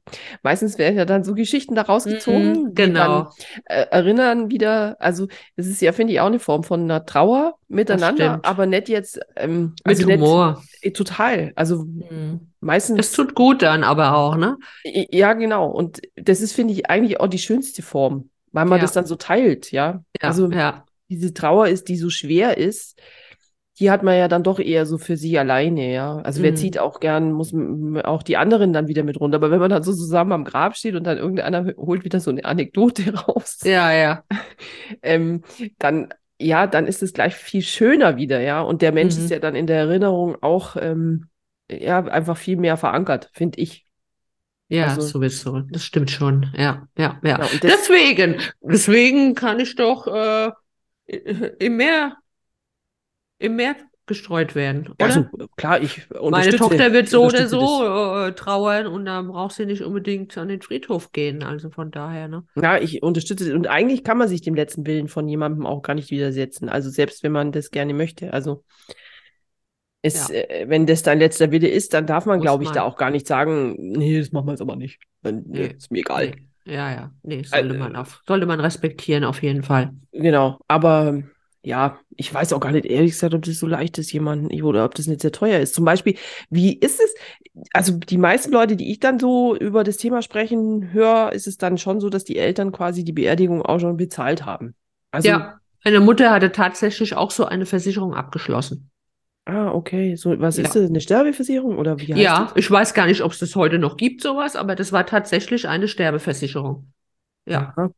[SPEAKER 2] meistens werden ja dann so Geschichten daraus gezogen,
[SPEAKER 1] Mhm,
[SPEAKER 2] die dann
[SPEAKER 1] genau.
[SPEAKER 2] äh, erinnern wieder, also es ist ja, finde ich, auch eine Form von einer Trauer miteinander, aber nicht jetzt, ähm,
[SPEAKER 1] Mit
[SPEAKER 2] also nicht,
[SPEAKER 1] Humor.
[SPEAKER 2] äh, total. Also
[SPEAKER 1] Mhm.
[SPEAKER 2] meistens,
[SPEAKER 1] Das tut gut dann aber auch, ne?
[SPEAKER 2] ja, genau. Und das ist, finde ich, eigentlich auch die schönste Form, weil man
[SPEAKER 1] Ja.
[SPEAKER 2] das dann so teilt, ja.
[SPEAKER 1] Ja,
[SPEAKER 2] Also
[SPEAKER 1] ja.
[SPEAKER 2] diese Trauer ist, die so schwer ist, die hat man ja dann doch eher so für sich alleine, ja. Also wer
[SPEAKER 1] Mhm.
[SPEAKER 2] zieht auch gern, muss auch die anderen dann wieder mit runter. Aber wenn man dann so zusammen am Grab steht und dann irgendeiner holt wieder so eine Anekdote raus,
[SPEAKER 1] Ja, ja.
[SPEAKER 2] ähm, dann, ja, dann ist es gleich viel schöner wieder, ja. Und der Mensch
[SPEAKER 1] Mhm.
[SPEAKER 2] ist ja dann in der Erinnerung auch, ähm, ja, einfach viel mehr verankert, finde ich.
[SPEAKER 1] Ja,
[SPEAKER 2] Also-
[SPEAKER 1] sowieso. Das stimmt schon. Ja, ja, ja.
[SPEAKER 2] Ja, das-
[SPEAKER 1] Deswegen, deswegen kann ich doch äh, im Meer, im Meer gestreut werden, oder?
[SPEAKER 2] Also klar, ich
[SPEAKER 1] Meine Tochter wird so oder so
[SPEAKER 2] das.
[SPEAKER 1] äh, trauern und dann braucht sie nicht unbedingt an den Friedhof gehen. Also von daher, ne?
[SPEAKER 2] Ja, ich unterstütze. Und eigentlich kann man sich dem letzten Willen von jemandem auch gar nicht widersetzen. Also selbst wenn man das gerne möchte. Also es,
[SPEAKER 1] Ja.
[SPEAKER 2] äh, wenn das dein letzter Wille ist, dann darf man, glaube ich,
[SPEAKER 1] man.
[SPEAKER 2] da auch gar nicht sagen, nee, das machen wir jetzt aber nicht. Dann, nee,
[SPEAKER 1] Nee.
[SPEAKER 2] ist mir egal.
[SPEAKER 1] Nee. Ja, ja. Nee, sollte
[SPEAKER 2] Äh,
[SPEAKER 1] man auf, sollte man respektieren, auf jeden Fall.
[SPEAKER 2] Genau, aber ja, ich weiß auch gar nicht, ehrlich gesagt, ob das so leicht ist, jemanden, oder ob das nicht sehr teuer ist. Zum Beispiel, wie ist es? Also die meisten Leute, die ich dann so über das Thema sprechen höre, ist es dann schon so, dass die Eltern quasi die Beerdigung auch schon bezahlt haben. Also,
[SPEAKER 1] ja, meine Mutter hatte tatsächlich auch so eine Versicherung abgeschlossen.
[SPEAKER 2] ah, okay, so, was
[SPEAKER 1] Ja.
[SPEAKER 2] ist das, eine Sterbeversicherung oder wie heißt
[SPEAKER 1] Ja,
[SPEAKER 2] das?
[SPEAKER 1] ich weiß gar nicht, ob es das heute noch gibt, sowas, aber das war tatsächlich eine Sterbeversicherung. Ja.
[SPEAKER 2] Aha.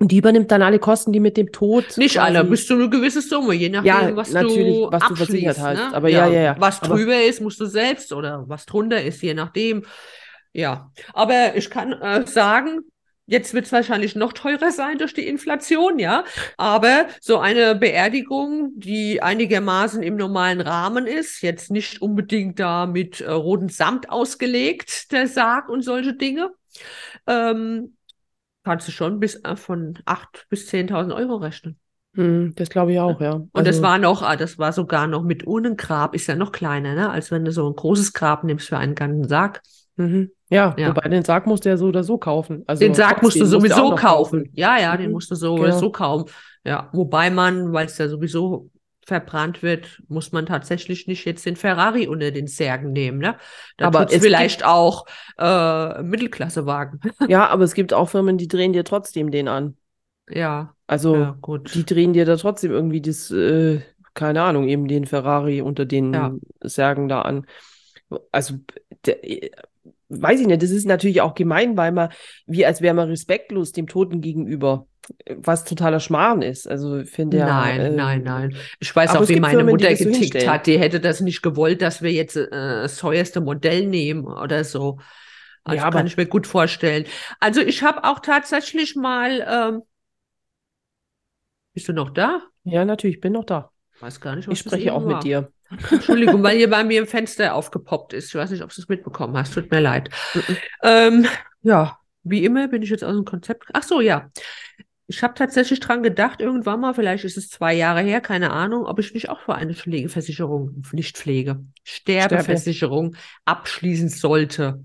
[SPEAKER 2] Und die übernimmt dann alle Kosten, die mit dem Tod
[SPEAKER 1] Nicht alle, bis zu eine gewisse Summe, je nachdem,
[SPEAKER 2] Ja,
[SPEAKER 1] was
[SPEAKER 2] natürlich,
[SPEAKER 1] du
[SPEAKER 2] was du versichert hast.
[SPEAKER 1] ne?
[SPEAKER 2] Aber ja, ja, ja.
[SPEAKER 1] Was
[SPEAKER 2] Aber-
[SPEAKER 1] drüber ist, musst du selbst oder was drunter ist, je nachdem. Ja, aber ich kann äh, sagen, jetzt wird es wahrscheinlich noch teurer sein durch die Inflation, ja. Aber so eine Beerdigung, die einigermaßen im normalen Rahmen ist, jetzt nicht unbedingt da mit äh, rotem Samt ausgelegt, der Sarg und solche Dinge, ähm, kannst du schon bis äh, von 8.000 bis 10.000 Euro rechnen.
[SPEAKER 2] Hm, das glaube ich auch, ja.
[SPEAKER 1] Und das
[SPEAKER 2] Also,
[SPEAKER 1] war noch, ah, das war sogar noch mit Urnengrab, ist ja noch kleiner, ne? Als wenn du so ein großes Grab nimmst für einen ganzen Sarg.
[SPEAKER 2] mhm. Ja,
[SPEAKER 1] Ja.
[SPEAKER 2] wobei den Sarg musst du ja so oder so kaufen. Also
[SPEAKER 1] Den Sarg musst du
[SPEAKER 2] trotzdem musst
[SPEAKER 1] sowieso
[SPEAKER 2] noch
[SPEAKER 1] kaufen. Ja, ja, den
[SPEAKER 2] Mhm,
[SPEAKER 1] musst du so oder
[SPEAKER 2] genau.
[SPEAKER 1] so kaufen. Ja, wobei man, weil es ja sowieso verbrannt wird, muss man tatsächlich nicht jetzt den Ferrari unter den Särgen nehmen, ne? Da
[SPEAKER 2] Aber es
[SPEAKER 1] vielleicht auch äh, Mittelklassewagen.
[SPEAKER 2] Ja, aber es gibt auch Firmen, die drehen dir trotzdem den an.
[SPEAKER 1] Ja,
[SPEAKER 2] Also
[SPEAKER 1] ja,
[SPEAKER 2] die drehen dir da trotzdem irgendwie das, äh, keine Ahnung, eben den Ferrari unter den
[SPEAKER 1] Ja.
[SPEAKER 2] Särgen da an. Also, der, äh, weiß ich nicht, das ist natürlich auch gemein, weil man, wie als wäre man respektlos dem Toten gegenüber, was totaler Schmarrn ist. Also, finde ja,
[SPEAKER 1] Nein,
[SPEAKER 2] ähm,
[SPEAKER 1] nein, nein. Ich weiß auch, wie meine
[SPEAKER 2] Firmen,
[SPEAKER 1] Mutter
[SPEAKER 2] so
[SPEAKER 1] getickt hat. Die hätte das nicht gewollt, dass wir jetzt äh, das teuerste Modell nehmen oder so. Also
[SPEAKER 2] Ja,
[SPEAKER 1] kann ich mir gut vorstellen. Also ich habe auch tatsächlich mal, ähm, bist du noch da?
[SPEAKER 2] Ja, natürlich, ich bin noch da.
[SPEAKER 1] Weiß gar nicht, was
[SPEAKER 2] Ich spreche auch
[SPEAKER 1] eben
[SPEAKER 2] mit
[SPEAKER 1] war.
[SPEAKER 2] dir.
[SPEAKER 1] Entschuldigung, weil hier bei mir im Fenster aufgepoppt ist. Ich weiß nicht, ob du es mitbekommen hast. Tut mir leid. Ähm, ja, wie immer bin ich jetzt aus dem Konzept. Ach so, ja. Ich habe tatsächlich dran gedacht, irgendwann mal, vielleicht ist es zwei Jahre her, keine Ahnung, ob ich nicht auch für eine Pflegeversicherung, nicht Pflege, Sterbeversicherung abschließen sollte.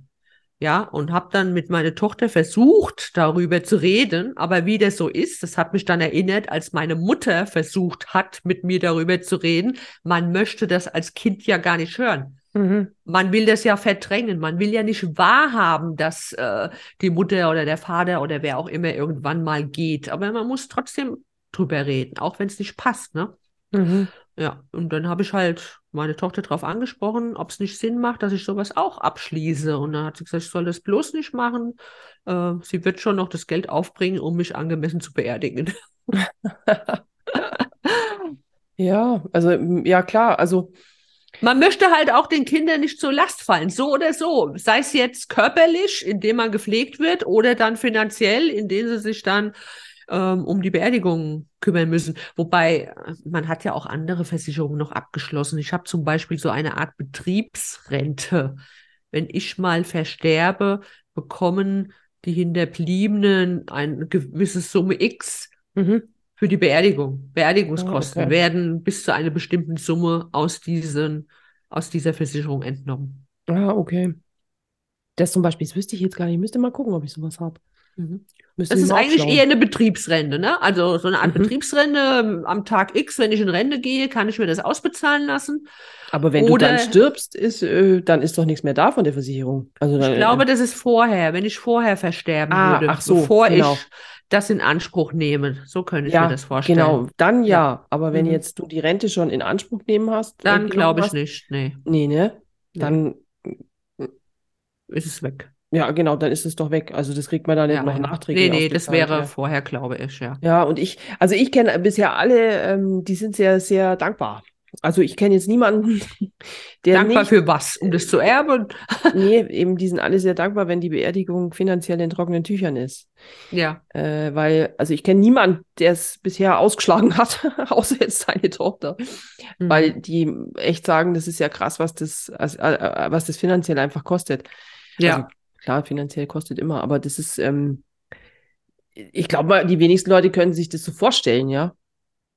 [SPEAKER 1] Ja, und habe dann mit meiner Tochter versucht, darüber zu reden, aber wie das so ist, das hat mich dann erinnert, als meine Mutter versucht hat, mit mir darüber zu reden. Man möchte das als Kind ja gar nicht hören.
[SPEAKER 2] Mhm.
[SPEAKER 1] Man will das ja verdrängen. Man will ja nicht wahrhaben, dass äh, die Mutter oder der Vater oder wer auch immer irgendwann mal geht. Aber man muss trotzdem drüber reden, auch wenn es nicht passt, ne?
[SPEAKER 2] Mhm.
[SPEAKER 1] Ja, und dann habe ich halt meine Tochter darauf angesprochen, ob es nicht Sinn macht, dass ich sowas auch abschließe. Und dann hat sie gesagt, ich soll das bloß nicht machen. Äh, sie wird schon noch das Geld aufbringen, um mich angemessen zu beerdigen.
[SPEAKER 2] Ja, also, ja, klar, also,
[SPEAKER 1] Man möchte halt auch den Kindern nicht zur Last fallen, so oder so. Sei es jetzt körperlich, indem man gepflegt wird, oder dann finanziell, indem sie sich dann ähm, um die Beerdigung kümmern müssen. Wobei, äh, man hat ja auch andere Versicherungen noch abgeschlossen. Ich habe zum Beispiel so eine Art Betriebsrente. Wenn ich mal versterbe, bekommen die Hinterbliebenen eine gewisse Summe X
[SPEAKER 2] mhm.
[SPEAKER 1] für die Beerdigung. Beerdigungskosten
[SPEAKER 2] Ah, okay.
[SPEAKER 1] werden bis zu einer bestimmten Summe aus diesen, aus dieser Versicherung entnommen.
[SPEAKER 2] Ah, okay. Das zum Beispiel, das wüsste ich jetzt gar nicht. Ich müsste mal gucken, ob ich sowas habe.
[SPEAKER 1] Mhm.
[SPEAKER 2] Müsste
[SPEAKER 1] Das ist eigentlich eher eine Betriebsrente, ne? Also so eine Art
[SPEAKER 2] Mhm.
[SPEAKER 1] Betriebsrente ähm, am Tag X, wenn ich in Rente gehe, kann ich mir das ausbezahlen lassen.
[SPEAKER 2] Aber wenn du dann
[SPEAKER 1] Oder-
[SPEAKER 2] stirbst, ist, äh, dann ist doch nichts mehr da von der Versicherung. Also dann,
[SPEAKER 1] Ich glaube, das ist vorher, wenn ich vorher versterben
[SPEAKER 2] Ah,
[SPEAKER 1] würde,
[SPEAKER 2] ach so,
[SPEAKER 1] bevor
[SPEAKER 2] genau.
[SPEAKER 1] ich das in Anspruch nehme. So könnte ich
[SPEAKER 2] ja,
[SPEAKER 1] mir das vorstellen.
[SPEAKER 2] genau, dann ja.
[SPEAKER 1] Ja.
[SPEAKER 2] Aber wenn
[SPEAKER 1] Mhm.
[SPEAKER 2] jetzt du die Rente schon in Anspruch nehmen hast, äh,
[SPEAKER 1] Dann glaube ich
[SPEAKER 2] hast,
[SPEAKER 1] nicht. Nee,
[SPEAKER 2] Nee, ne?
[SPEAKER 1] Nee.
[SPEAKER 2] Dann,
[SPEAKER 1] ist es weg.
[SPEAKER 2] Ja, genau, dann ist es doch weg. Also das kriegt man dann nicht
[SPEAKER 1] Ja,
[SPEAKER 2] noch
[SPEAKER 1] ja.
[SPEAKER 2] nachträglich
[SPEAKER 1] Nee, nee, das wäre
[SPEAKER 2] ja.
[SPEAKER 1] vorher, glaube ich, ja.
[SPEAKER 2] Ja, und ich, also ich kenne bisher alle, ähm, die sind sehr, sehr dankbar. Also ich kenne jetzt niemanden, der
[SPEAKER 1] Dankbar
[SPEAKER 2] nicht,
[SPEAKER 1] für was? Um das zu erben?
[SPEAKER 2] nee, eben die sind alle sehr dankbar, wenn die Beerdigung finanziell in trockenen Tüchern ist.
[SPEAKER 1] Ja.
[SPEAKER 2] Äh, weil, also ich kenne niemanden, der es bisher ausgeschlagen hat, außer jetzt seine Tochter.
[SPEAKER 1] Mhm.
[SPEAKER 2] Weil die echt sagen, das ist ja krass, was das, also, äh, äh, was das finanziell einfach kostet.
[SPEAKER 1] Ja.
[SPEAKER 2] Also klar, finanziell kostet immer, aber das ist, ähm, ich glaube mal, die wenigsten Leute können sich das so vorstellen, ja.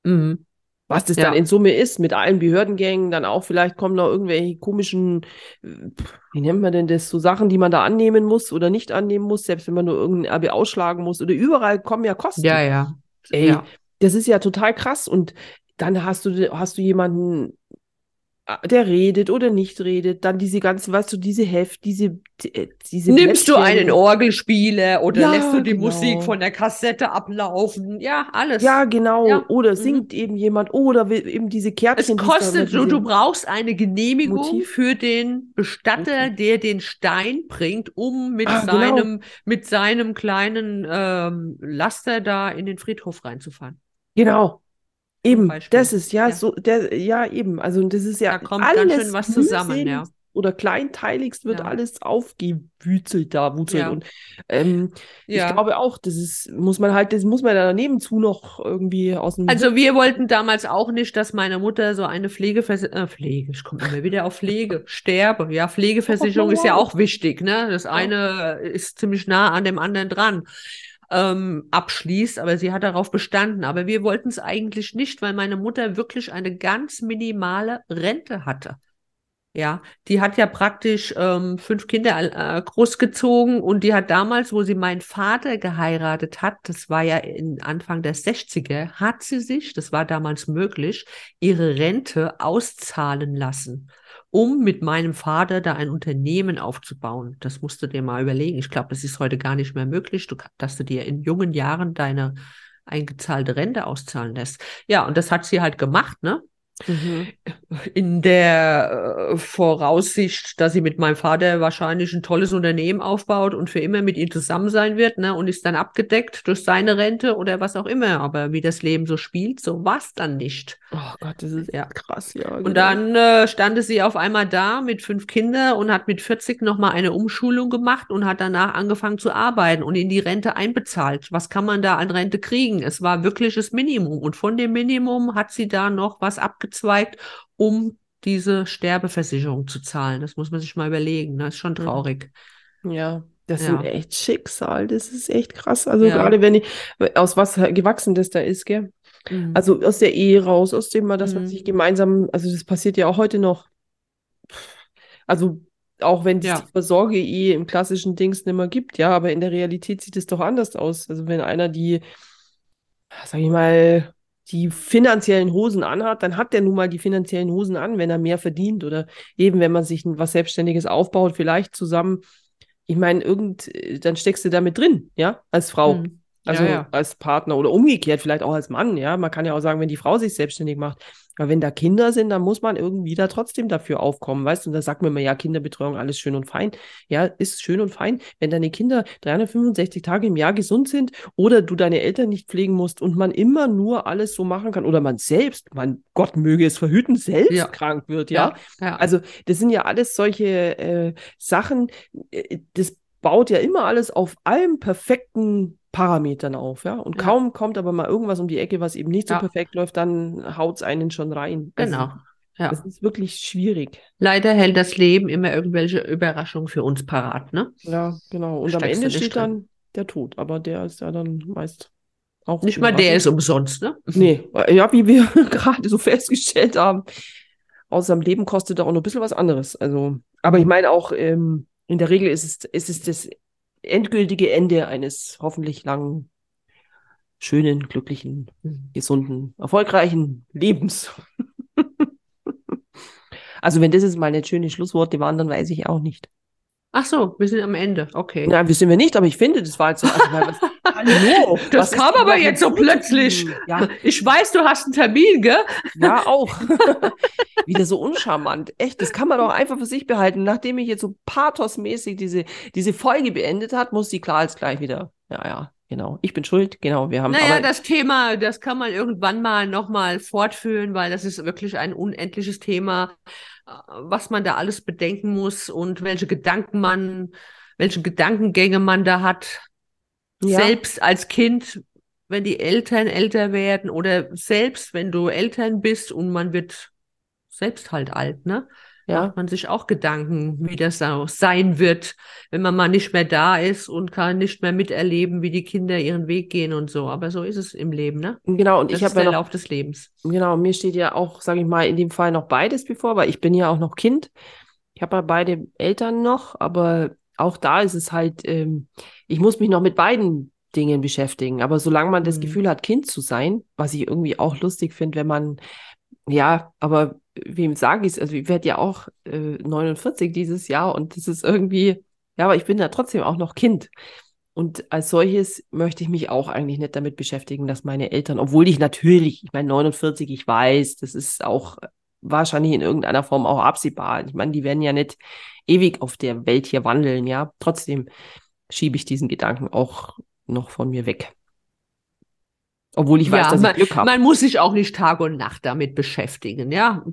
[SPEAKER 1] Mhm.
[SPEAKER 2] Was das
[SPEAKER 1] Ja.
[SPEAKER 2] dann in Summe ist, mit allen Behördengängen, dann auch vielleicht kommen noch irgendwelche komischen, wie nennt man denn das, so Sachen, die man da annehmen muss oder nicht annehmen muss, selbst wenn man nur irgendein Erbe ausschlagen muss oder überall kommen ja Kosten.
[SPEAKER 1] Ja, ja.
[SPEAKER 2] Ey,
[SPEAKER 1] Ja.
[SPEAKER 2] das ist ja total krass. Und dann hast du, hast du jemanden, der redet oder nicht redet, dann diese ganzen, weißt du, diese Heft, diese, äh, diese
[SPEAKER 1] Nimmst du
[SPEAKER 2] Blättchen.
[SPEAKER 1] einen Orgelspieler oder
[SPEAKER 2] Ja,
[SPEAKER 1] lässt du die
[SPEAKER 2] genau.
[SPEAKER 1] Musik von der Kassette ablaufen? Ja, alles.
[SPEAKER 2] Ja, genau.
[SPEAKER 1] Ja.
[SPEAKER 2] Oder
[SPEAKER 1] Mhm.
[SPEAKER 2] singt eben jemand, oder will eben diese Kärtchen. die es
[SPEAKER 1] kostet, du, du brauchst eine Genehmigung
[SPEAKER 2] Motiv.
[SPEAKER 1] für den Bestatter, der den Stein bringt, um mit
[SPEAKER 2] Ah, genau.
[SPEAKER 1] seinem, mit seinem kleinen ähm, Laster da in den Friedhof reinzufahren.
[SPEAKER 2] Genau. Eben, das ist ja,
[SPEAKER 1] Ja.
[SPEAKER 2] so, der, ja, eben. Also, das ist ja
[SPEAKER 1] Da kommt
[SPEAKER 2] alles
[SPEAKER 1] ganz schön was zusammen, ja.
[SPEAKER 2] oder kleinteiligst wird
[SPEAKER 1] Ja.
[SPEAKER 2] alles aufgewüzelt da, wurzelt.
[SPEAKER 1] Ja.
[SPEAKER 2] Und ähm, ich glaube auch, das ist, muss man halt, das muss man da nebenzu noch irgendwie aus dem
[SPEAKER 1] Also wir wollten damals auch nicht, dass meine Mutter so eine Pflegeversicherung, äh, Pflege, ich komme immer wieder auf Pflege, sterbe. Ja, Pflegeversicherung ist ja auch wichtig, ne? Das eine ist ziemlich nah an dem anderen dran. Ähm, abschließt, aber sie hat darauf bestanden. Aber wir wollten es eigentlich nicht, weil meine Mutter wirklich eine ganz minimale Rente hatte. Ja, die hat ja praktisch ähm, fünf Kinder äh, großgezogen und die hat damals, wo sie meinen Vater geheiratet hat, das war ja in Anfang der 60er, hat sie sich, das war damals möglich, ihre Rente auszahlen lassen, um mit meinem Vater da ein Unternehmen aufzubauen. Das musst du dir mal überlegen. Ich glaube, das ist heute gar nicht mehr möglich, du, dass du dir in jungen Jahren deine eingezahlte Rente auszahlen lässt. Ja, und das hat sie halt gemacht, ne?
[SPEAKER 2] Mhm.
[SPEAKER 1] in der äh, Voraussicht, dass sie mit meinem Vater wahrscheinlich ein tolles Unternehmen aufbaut und für immer mit ihm zusammen sein wird, ne, und ist dann abgedeckt durch seine Rente oder was auch immer. Aber wie das Leben so spielt, so war's dann nicht.
[SPEAKER 2] Oh Gott, das ist
[SPEAKER 1] Ja.
[SPEAKER 2] krass, ja. genau.
[SPEAKER 1] Und dann äh, stand sie auf einmal da mit fünf Kindern und hat mit 40 nochmal eine Umschulung gemacht und hat danach angefangen zu arbeiten und in die Rente einbezahlt. Was kann man da an Rente kriegen? Es war wirklich das Minimum. Und von dem Minimum hat sie da noch was abgezweigt, um diese Sterbeversicherung zu zahlen. Das muss man sich mal überlegen. Das ist schon
[SPEAKER 2] Mhm.
[SPEAKER 1] traurig.
[SPEAKER 2] Ja, das
[SPEAKER 1] Ja.
[SPEAKER 2] sind echt Schicksal. Das ist echt krass. Also
[SPEAKER 1] Ja.
[SPEAKER 2] gerade wenn ich, aus was gewachsen das da ist, gell?
[SPEAKER 1] Mhm.
[SPEAKER 2] Also aus der Ehe raus, aus dem mal, dass man
[SPEAKER 1] Mhm.
[SPEAKER 2] sich gemeinsam, also das passiert ja auch heute noch. Also auch wenn es
[SPEAKER 1] Ja.
[SPEAKER 2] die Versorge-Ehe im klassischen Dings nicht mehr gibt, ja, aber in der Realität sieht es doch anders aus. Also wenn einer die, sag ich mal, die finanziellen Hosen anhat, dann hat der nun mal die finanziellen Hosen an, wenn er mehr verdient oder eben wenn man sich was Selbstständiges aufbaut, vielleicht zusammen. Ich meine, irgend, dann steckst du damit drin, ja, als Frau.
[SPEAKER 1] Mhm.
[SPEAKER 2] Also
[SPEAKER 1] ja, ja.
[SPEAKER 2] als Partner oder umgekehrt, vielleicht auch als Mann, ja. Man kann ja auch sagen, wenn die Frau sich selbstständig macht. Aber wenn da Kinder sind, dann muss man irgendwie da trotzdem dafür aufkommen, weißt du? Und da sagt man immer, ja, Kinderbetreuung, alles schön und fein. Ja, ist schön und fein, wenn deine Kinder 365 Tage im Jahr gesund sind oder du deine Eltern nicht pflegen musst und man immer nur alles so machen kann oder man selbst, mein Gott möge es verhüten, selbst
[SPEAKER 1] Ja.
[SPEAKER 2] krank wird, ja.
[SPEAKER 1] ja.
[SPEAKER 2] Also, das sind ja alles solche äh, Sachen, äh, das baut ja immer alles auf allen perfekten Parametern auf, ja. Und
[SPEAKER 1] Ja.
[SPEAKER 2] kaum kommt aber mal irgendwas um die Ecke, was eben nicht so
[SPEAKER 1] Ja.
[SPEAKER 2] perfekt läuft, dann haut es einen schon rein. Also,
[SPEAKER 1] genau. Ja.
[SPEAKER 2] Das ist wirklich schwierig.
[SPEAKER 1] Leider hält das Leben immer irgendwelche Überraschungen für uns parat, ne?
[SPEAKER 2] Ja, genau. Und am
[SPEAKER 1] Steckst du
[SPEAKER 2] Ende steht
[SPEAKER 1] drin.
[SPEAKER 2] dann der Tod, aber der ist ja dann meist auch
[SPEAKER 1] Nicht mal der ist umsonst, ne?
[SPEAKER 2] Nee, ja, wie wir gerade so festgestellt haben, außer am Leben kostet auch noch ein bisschen was anderes. Also, aber ich meine auch, ähm, in der Regel ist es, ist es das endgültige Ende eines hoffentlich langen, schönen, glücklichen,
[SPEAKER 1] Mhm.
[SPEAKER 2] gesunden, erfolgreichen Lebens. also, wenn das jetzt mal nicht schöne Schlussworte waren, dann weiß ich auch nicht.
[SPEAKER 1] Ach so, wir sind am Ende. Okay.
[SPEAKER 2] Nein, wissen wir nicht, aber ich finde, das war jetzt so. Also, hallo,
[SPEAKER 1] Das kam aber jetzt so plötzlich.
[SPEAKER 2] Ja,
[SPEAKER 1] Ich weiß, du hast einen Termin, gell?
[SPEAKER 2] Ja, auch. Wieder so uncharmant. Echt, das kann man doch einfach für sich behalten. Nachdem ich jetzt so pathosmäßig diese, diese Folge beendet hat, muss die klar jetzt gleich wieder. Ja, ja, genau. Ich bin schuld. Genau, wir haben
[SPEAKER 1] Naja, das Thema, das kann man irgendwann mal nochmal fortführen, weil das ist wirklich ein unendliches Thema, äh, was man da alles bedenken muss und welche Gedanken man, welche Gedankengänge man da hat.
[SPEAKER 2] Ja,
[SPEAKER 1] Selbst als Kind, wenn die Eltern älter werden oder selbst wenn du Eltern bist und man wird selbst halt alt, ne?
[SPEAKER 2] ja,
[SPEAKER 1] Macht man sich auch Gedanken, wie das sein wird, wenn man mal nicht mehr da ist und kann nicht mehr miterleben, wie die Kinder ihren Weg gehen und so. Aber so ist es im Leben, ne?
[SPEAKER 2] genau. Und
[SPEAKER 1] Das
[SPEAKER 2] ich habe ja
[SPEAKER 1] der
[SPEAKER 2] noch,
[SPEAKER 1] Lauf des Lebens.
[SPEAKER 2] genau, mir steht ja auch, sage ich mal, in dem Fall noch beides bevor, weil ich bin ja auch noch Kind. Ich habe ja beide Eltern noch, aber auch da ist es halt, ähm, ich muss mich noch mit beiden Dingen beschäftigen. Aber solange man das
[SPEAKER 1] Mhm.
[SPEAKER 2] Gefühl hat, Kind zu sein, was ich irgendwie auch lustig finde, wenn man, ja, aber wem sage ich es? Also ich werde ja auch äh, 49 dieses Jahr und das ist irgendwie, ja, aber ich bin ja trotzdem auch noch Kind. Und als solches möchte ich mich auch eigentlich nicht damit beschäftigen, dass meine Eltern, obwohl ich natürlich, ich meine 49, ich weiß, das ist auch wahrscheinlich in irgendeiner Form auch absehbar. Ich meine, die werden ja nicht ewig auf der Welt hier wandeln, ja. Trotzdem schiebe ich diesen Gedanken auch noch von mir weg. Obwohl ich weiß,
[SPEAKER 1] Ja,
[SPEAKER 2] dass
[SPEAKER 1] man,
[SPEAKER 2] ich Glück habe.
[SPEAKER 1] man muss sich auch nicht Tag und Nacht damit beschäftigen, ja.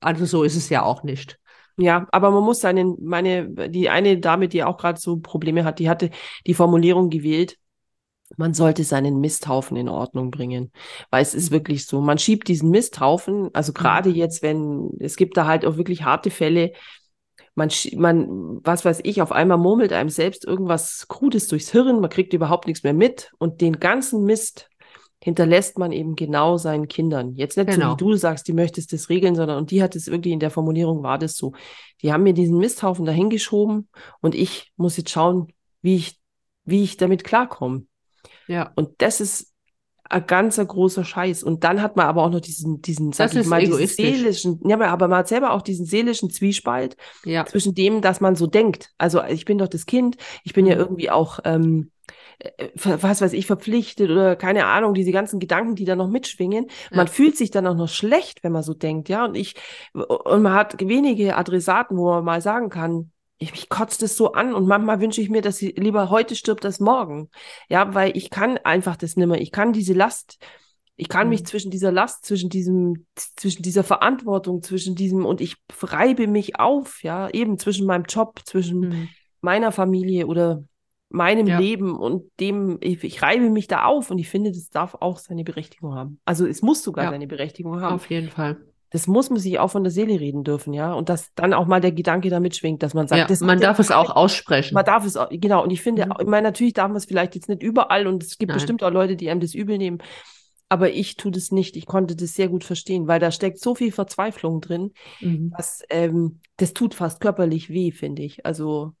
[SPEAKER 1] Also so ist es ja auch nicht.
[SPEAKER 2] Ja, aber man muss seinen, meine, die eine Dame, die auch gerade so Probleme hat, die hatte die Formulierung gewählt, man sollte seinen Misthaufen in Ordnung bringen. Weil es ist wirklich so, man schiebt diesen Misthaufen, also gerade jetzt, wenn, es gibt da halt auch wirklich harte Fälle, man, man, was weiß ich, auf einmal murmelt einem selbst irgendwas Krudes durchs Hirn, man kriegt überhaupt nichts mehr mit und den ganzen Mist hinterlässt man eben genau seinen Kindern. Jetzt nicht genau. so, wie du sagst, die möchtest das regeln, sondern, und die hat es wirklich in der Formulierung war das so. Die haben mir diesen Misthaufen dahingeschoben und ich muss jetzt schauen, wie ich, wie ich damit klarkomme. Ja. Und das ist ein ganzer großer Scheiß. Und dann hat man aber auch noch diesen, diesen,
[SPEAKER 1] sag das ich mal, diesen
[SPEAKER 2] seelischen, ja, aber man hat selber auch diesen seelischen Zwiespalt ja. zwischen dem, dass man so denkt. Also ich bin doch das Kind, ich bin mhm. ja irgendwie auch, ähm, äh, was weiß ich, verpflichtet oder keine Ahnung, diese ganzen Gedanken, die da noch mitschwingen. Ja. Man fühlt sich dann auch noch schlecht, wenn man so denkt, ja. Und ich, und man hat wenige Adressaten, wo man mal sagen kann, ich, mich kotzt es so an und manchmal wünsche ich mir, dass sie lieber heute stirbt als morgen. Ja, weil ich kann einfach das nimmer. Ich kann diese Last, ich kann mhm. mich zwischen dieser Last, zwischen diesem, zwischen dieser Verantwortung, zwischen diesem und ich reibe mich auf, ja, eben zwischen meinem Job, zwischen mhm. meiner Familie oder meinem ja. Leben und dem, ich, ich, reibe mich da auf und ich finde, das darf auch seine Berechtigung haben. Also es muss sogar ja. seine Berechtigung haben.
[SPEAKER 1] Auf jeden Fall
[SPEAKER 2] das muss man sich auch von der Seele reden dürfen, ja. Und dass dann auch mal der Gedanke damit schwingt, dass man sagt,
[SPEAKER 1] ja, man darf es auch aussprechen.
[SPEAKER 2] Man darf es auch, genau. Und ich finde, mhm. ich meine, natürlich darf man es vielleicht jetzt nicht überall und es gibt Nein. bestimmt auch Leute, die einem das übel nehmen. Aber ich tue das nicht. Ich konnte das sehr gut verstehen, weil da steckt so viel Verzweiflung drin, mhm. dass ähm, das tut fast körperlich weh, finde ich. Also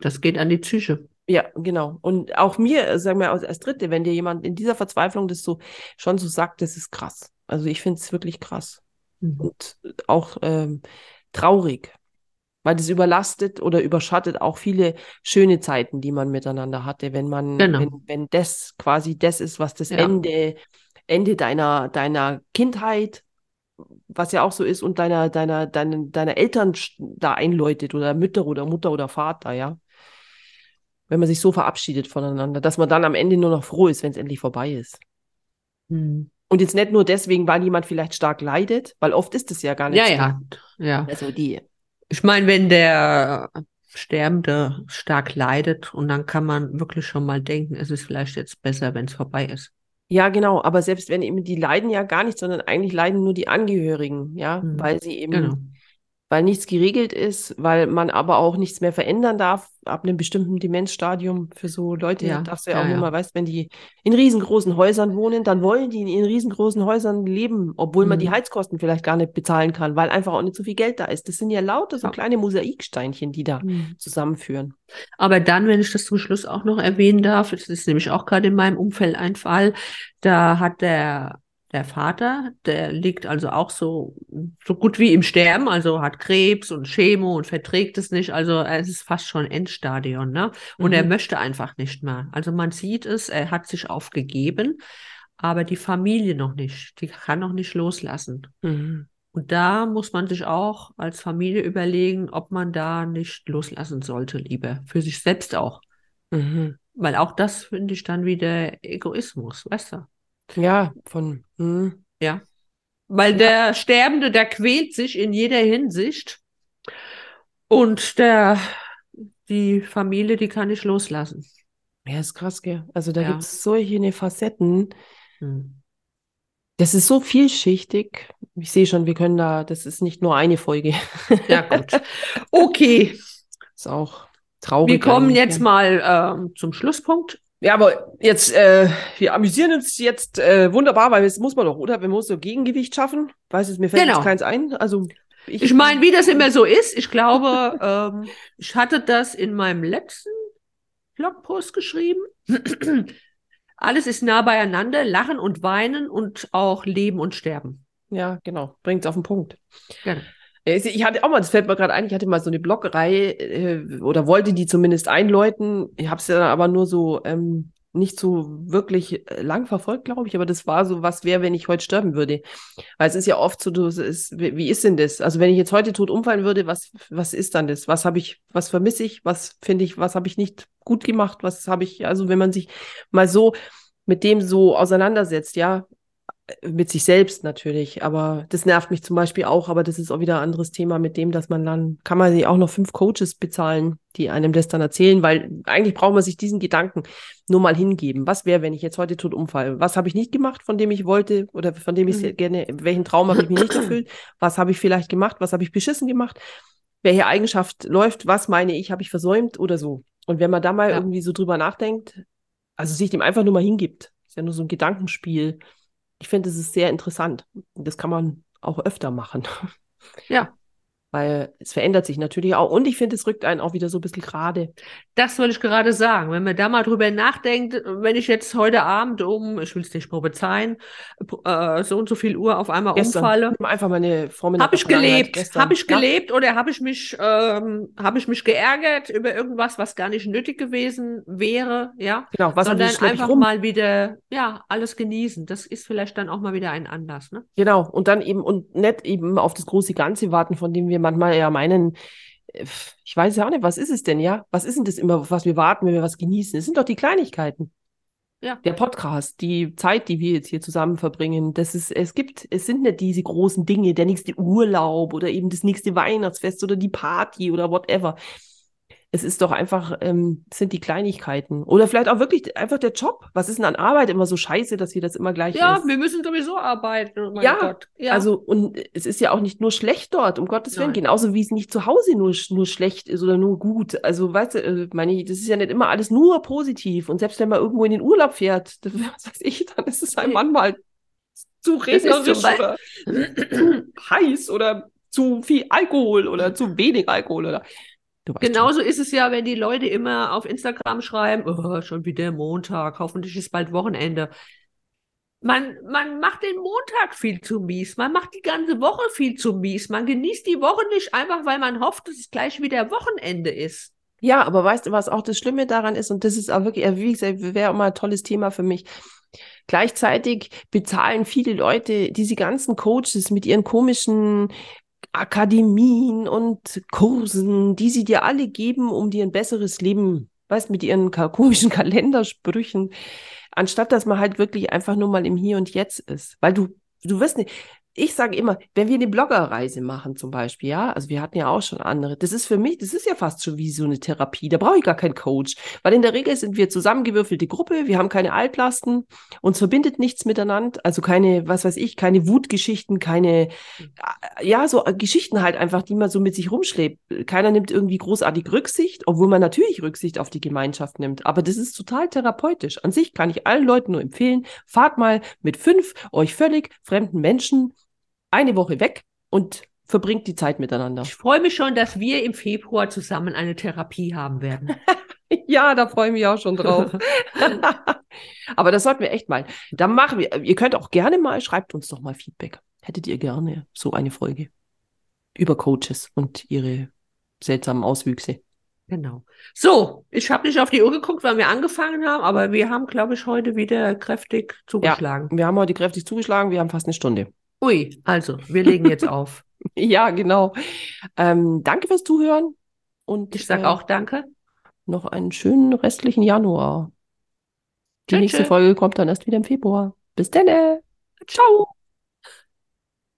[SPEAKER 1] das geht an die Psyche.
[SPEAKER 2] Ja, genau. Und auch mir, sagen wir als, als Dritte, wenn dir jemand in dieser Verzweiflung das so schon so sagt, das ist krass. Also ich finde es wirklich krass mhm. und auch ähm, traurig, weil das überlastet oder überschattet auch viele schöne Zeiten, die man miteinander hatte, wenn man, genau. wenn, wenn das quasi das ist, was das ja. Ende, Ende deiner, deiner Kindheit, was ja auch so ist, und deiner, deiner, deiner, deiner Eltern da einläutet oder Mütter oder Mutter oder Vater, ja. Wenn man sich so verabschiedet voneinander, dass man dann am Ende nur noch froh ist, wenn es endlich vorbei ist. Mhm. Und jetzt nicht nur deswegen, weil jemand vielleicht stark leidet, weil oft ist es ja gar nicht
[SPEAKER 1] ja, so. Ja, ja. Also die. Ich meine, wenn der Sterbende stark leidet und dann kann man wirklich schon mal denken, es ist vielleicht jetzt besser, wenn es vorbei ist.
[SPEAKER 2] Ja, genau. Aber selbst wenn eben die leiden ja gar nicht, sondern eigentlich leiden nur die Angehörigen, ja, mhm. weil sie eben genau weil nichts geregelt ist, weil man aber auch nichts mehr verändern darf ab einem bestimmten Demenzstadium für so Leute. Ja, darfst du ja, ja auch ja. nur mal, weißt, wenn die in riesengroßen Häusern wohnen, dann wollen die in riesengroßen Häusern leben, obwohl mhm. man die mhm. Heizkosten vielleicht gar nicht bezahlen kann, weil einfach auch nicht so viel Geld da ist. Das sind ja lauter so kleine Mosaiksteinchen, die da mhm. zusammenführen.
[SPEAKER 1] Aber dann, wenn ich das zum Schluss auch noch erwähnen darf, das ist nämlich auch gerade in meinem Umfeld ein Fall, da hat der der Vater, der liegt also auch so, so gut wie im Sterben, also hat Krebs und Chemo und verträgt es nicht. Also es ist fast schon Endstadion, ne? Und mhm. er möchte einfach nicht mehr. Also man sieht es, er hat sich aufgegeben, aber die Familie noch nicht. Die kann noch nicht loslassen. Mhm. Und da muss man sich auch als Familie überlegen, ob man da nicht loslassen sollte, lieber. Für sich selbst auch. Mhm. Weil auch das finde ich dann wieder Egoismus, weißt du?
[SPEAKER 2] Ja, von, hm.
[SPEAKER 1] ja. Weil ja. der Sterbende, der quält sich in jeder Hinsicht. Und der, die Familie, die kann ich loslassen.
[SPEAKER 2] Ja, ist krass, gell? Also da ja. gibt es solche Facetten. Hm. Das ist so vielschichtig. Ich sehe schon, wir können da, das ist nicht nur eine Folge.
[SPEAKER 1] Ja, gut. Okay.
[SPEAKER 2] Ist auch traurig.
[SPEAKER 1] Wir kommen jetzt mal ähm, zum Schlusspunkt.
[SPEAKER 2] Ja, aber jetzt, äh, wir amüsieren uns jetzt äh, wunderbar, weil das muss man doch, oder? Wir müssen so Gegengewicht schaffen. Weiß es, mir fällt genau. jetzt keins ein. Also
[SPEAKER 1] ich, ich meine, wie das immer so ist, ich glaube, ähm, ich hatte das in meinem letzten Blogpost geschrieben. Alles ist nah beieinander, lachen und weinen und auch leben und sterben.
[SPEAKER 2] Ja, genau. Bringt es auf den Punkt. Genau. Ich hatte auch mal, das fällt mir gerade ein, ich hatte mal so eine Bloggerei äh, oder wollte die zumindest einläuten. Ich habe es ja aber nur so ähm, nicht so wirklich äh, lang verfolgt, glaube ich, aber das war so, was wäre, wenn ich heute sterben würde. Weil es ist ja oft so, ist, wie ist denn das? Also wenn ich jetzt heute tot umfallen würde, was, was ist dann das? Was habe ich, was vermisse ich? Was finde ich, was habe ich nicht gut gemacht? Was habe ich, also wenn man sich mal so mit dem so auseinandersetzt, ja, mit sich selbst natürlich, aber das nervt mich zum Beispiel auch, aber das ist auch wieder ein anderes Thema mit dem, dass man dann, kann man sich auch noch fünf Coaches bezahlen, die einem das dann erzählen, weil eigentlich braucht man sich diesen Gedanken nur mal hingeben. Was wäre, wenn ich jetzt heute tot umfalle? Was habe ich nicht gemacht, von dem ich wollte oder von dem ich mhm. gerne, welchen Traum habe ich mir nicht erfüllt? Was habe ich vielleicht gemacht? Was habe ich beschissen gemacht? Welche Eigenschaft läuft? Was meine ich, habe ich versäumt oder so? Und wenn man da mal ja. irgendwie so drüber nachdenkt, also sich dem einfach nur mal hingibt, ist ja nur so ein Gedankenspiel ich finde, es ist sehr interessant. Das kann man auch öfter machen.
[SPEAKER 1] Ja.
[SPEAKER 2] Weil es verändert sich natürlich auch. Und ich finde, es rückt einen auch wieder so ein bisschen gerade.
[SPEAKER 1] Das wollte ich gerade sagen. Wenn man da mal drüber nachdenkt, wenn ich jetzt heute Abend um, ich will es nicht prophezeien, äh, so und so viel Uhr auf einmal gestern. umfalle.
[SPEAKER 2] Einfach meine Vormittag.
[SPEAKER 1] Habe ich gelebt? Habe ich gelebt ja. oder habe ich mich, ähm, habe ich mich geärgert über irgendwas, was gar nicht nötig gewesen wäre? Ja.
[SPEAKER 2] Genau. Was
[SPEAKER 1] Sondern einfach rum. mal wieder, ja, alles genießen. Das ist vielleicht dann auch mal wieder ein Anlass, ne?
[SPEAKER 2] Genau. Und dann eben, und nicht eben auf das große Ganze warten, von dem wir manchmal ja meinen, äh, ich weiß ja auch nicht, was ist es denn, ja? Was ist denn das immer, auf was wir warten, wenn wir was genießen? Es sind doch die Kleinigkeiten. Ja. Der Podcast, die Zeit, die wir jetzt hier zusammen verbringen, das ist, es gibt, es sind nicht diese großen Dinge, der nächste Urlaub oder eben das nächste Weihnachtsfest oder die Party oder whatever es ist doch einfach, ähm, sind die Kleinigkeiten. Oder vielleicht auch wirklich einfach der Job. Was ist denn an Arbeit immer so scheiße, dass wir das immer gleich
[SPEAKER 1] Ja, ist? wir müssen sowieso arbeiten.
[SPEAKER 2] Oh ja, ja, also und es ist ja auch nicht nur schlecht dort, um Gottes Willen. Nein. Genauso wie es nicht zu Hause nur, nur schlecht ist oder nur gut. Also weißt du, äh, meine ich, das ist ja nicht immer alles nur positiv. Und selbst wenn man irgendwo in den Urlaub fährt, was weiß ich, dann ist es einem manchmal zu regnerisch oder zu heiß oder zu viel Alkohol oder zu wenig Alkohol oder
[SPEAKER 1] Genauso ist es ja, wenn die Leute immer auf Instagram schreiben, oh, schon wieder Montag, hoffentlich ist bald Wochenende. Man, man macht den Montag viel zu mies, man macht die ganze Woche viel zu mies, man genießt die Woche nicht einfach, weil man hofft, dass es gleich wieder Wochenende ist.
[SPEAKER 2] Ja, aber weißt du, was auch das Schlimme daran ist, und das ist auch wirklich, wie gesagt, wäre auch mal ein tolles Thema für mich. Gleichzeitig bezahlen viele Leute diese ganzen Coaches mit ihren komischen Akademien und Kursen, die sie dir alle geben, um dir ein besseres Leben, weißt, mit ihren komischen Kalendersprüchen, anstatt dass man halt wirklich einfach nur mal im Hier und Jetzt ist. Weil du, du wirst nicht, ich sage immer, wenn wir eine Bloggerreise machen zum Beispiel, ja, also wir hatten ja auch schon andere, das ist für mich, das ist ja fast schon wie so eine Therapie, da brauche ich gar keinen Coach, weil in der Regel sind wir zusammengewürfelte Gruppe, wir haben keine Altlasten, uns verbindet nichts miteinander, also keine, was weiß ich, keine Wutgeschichten, keine, ja, so Geschichten halt einfach, die man so mit sich rumschlägt. Keiner nimmt irgendwie großartig Rücksicht, obwohl man natürlich Rücksicht auf die Gemeinschaft nimmt, aber das ist total therapeutisch. An sich kann ich allen Leuten nur empfehlen, fahrt mal mit fünf euch völlig fremden Menschen eine Woche weg und verbringt die Zeit miteinander.
[SPEAKER 1] Ich freue mich schon, dass wir im Februar zusammen eine Therapie haben werden.
[SPEAKER 2] ja, da freue ich mich auch schon drauf. Aber das sollten wir echt mal. Dann machen wir. Ihr könnt auch gerne mal, schreibt uns doch mal Feedback. Hättet ihr gerne so eine Folge über Coaches und ihre seltsamen Auswüchse?
[SPEAKER 1] Genau. So, ich habe nicht auf die Uhr geguckt, weil wir angefangen haben, aber wir haben, glaube ich, heute wieder kräftig zugeschlagen.
[SPEAKER 2] Ja, wir haben heute kräftig zugeschlagen. Wir haben fast eine Stunde.
[SPEAKER 1] Ui, also, wir legen jetzt auf.
[SPEAKER 2] ja, genau. Ähm, danke fürs Zuhören.
[SPEAKER 1] Und ich sage äh, auch danke.
[SPEAKER 2] Noch einen schönen restlichen Januar. Die tschö, nächste tschö. Folge kommt dann erst wieder im Februar. Bis dann. Ciao.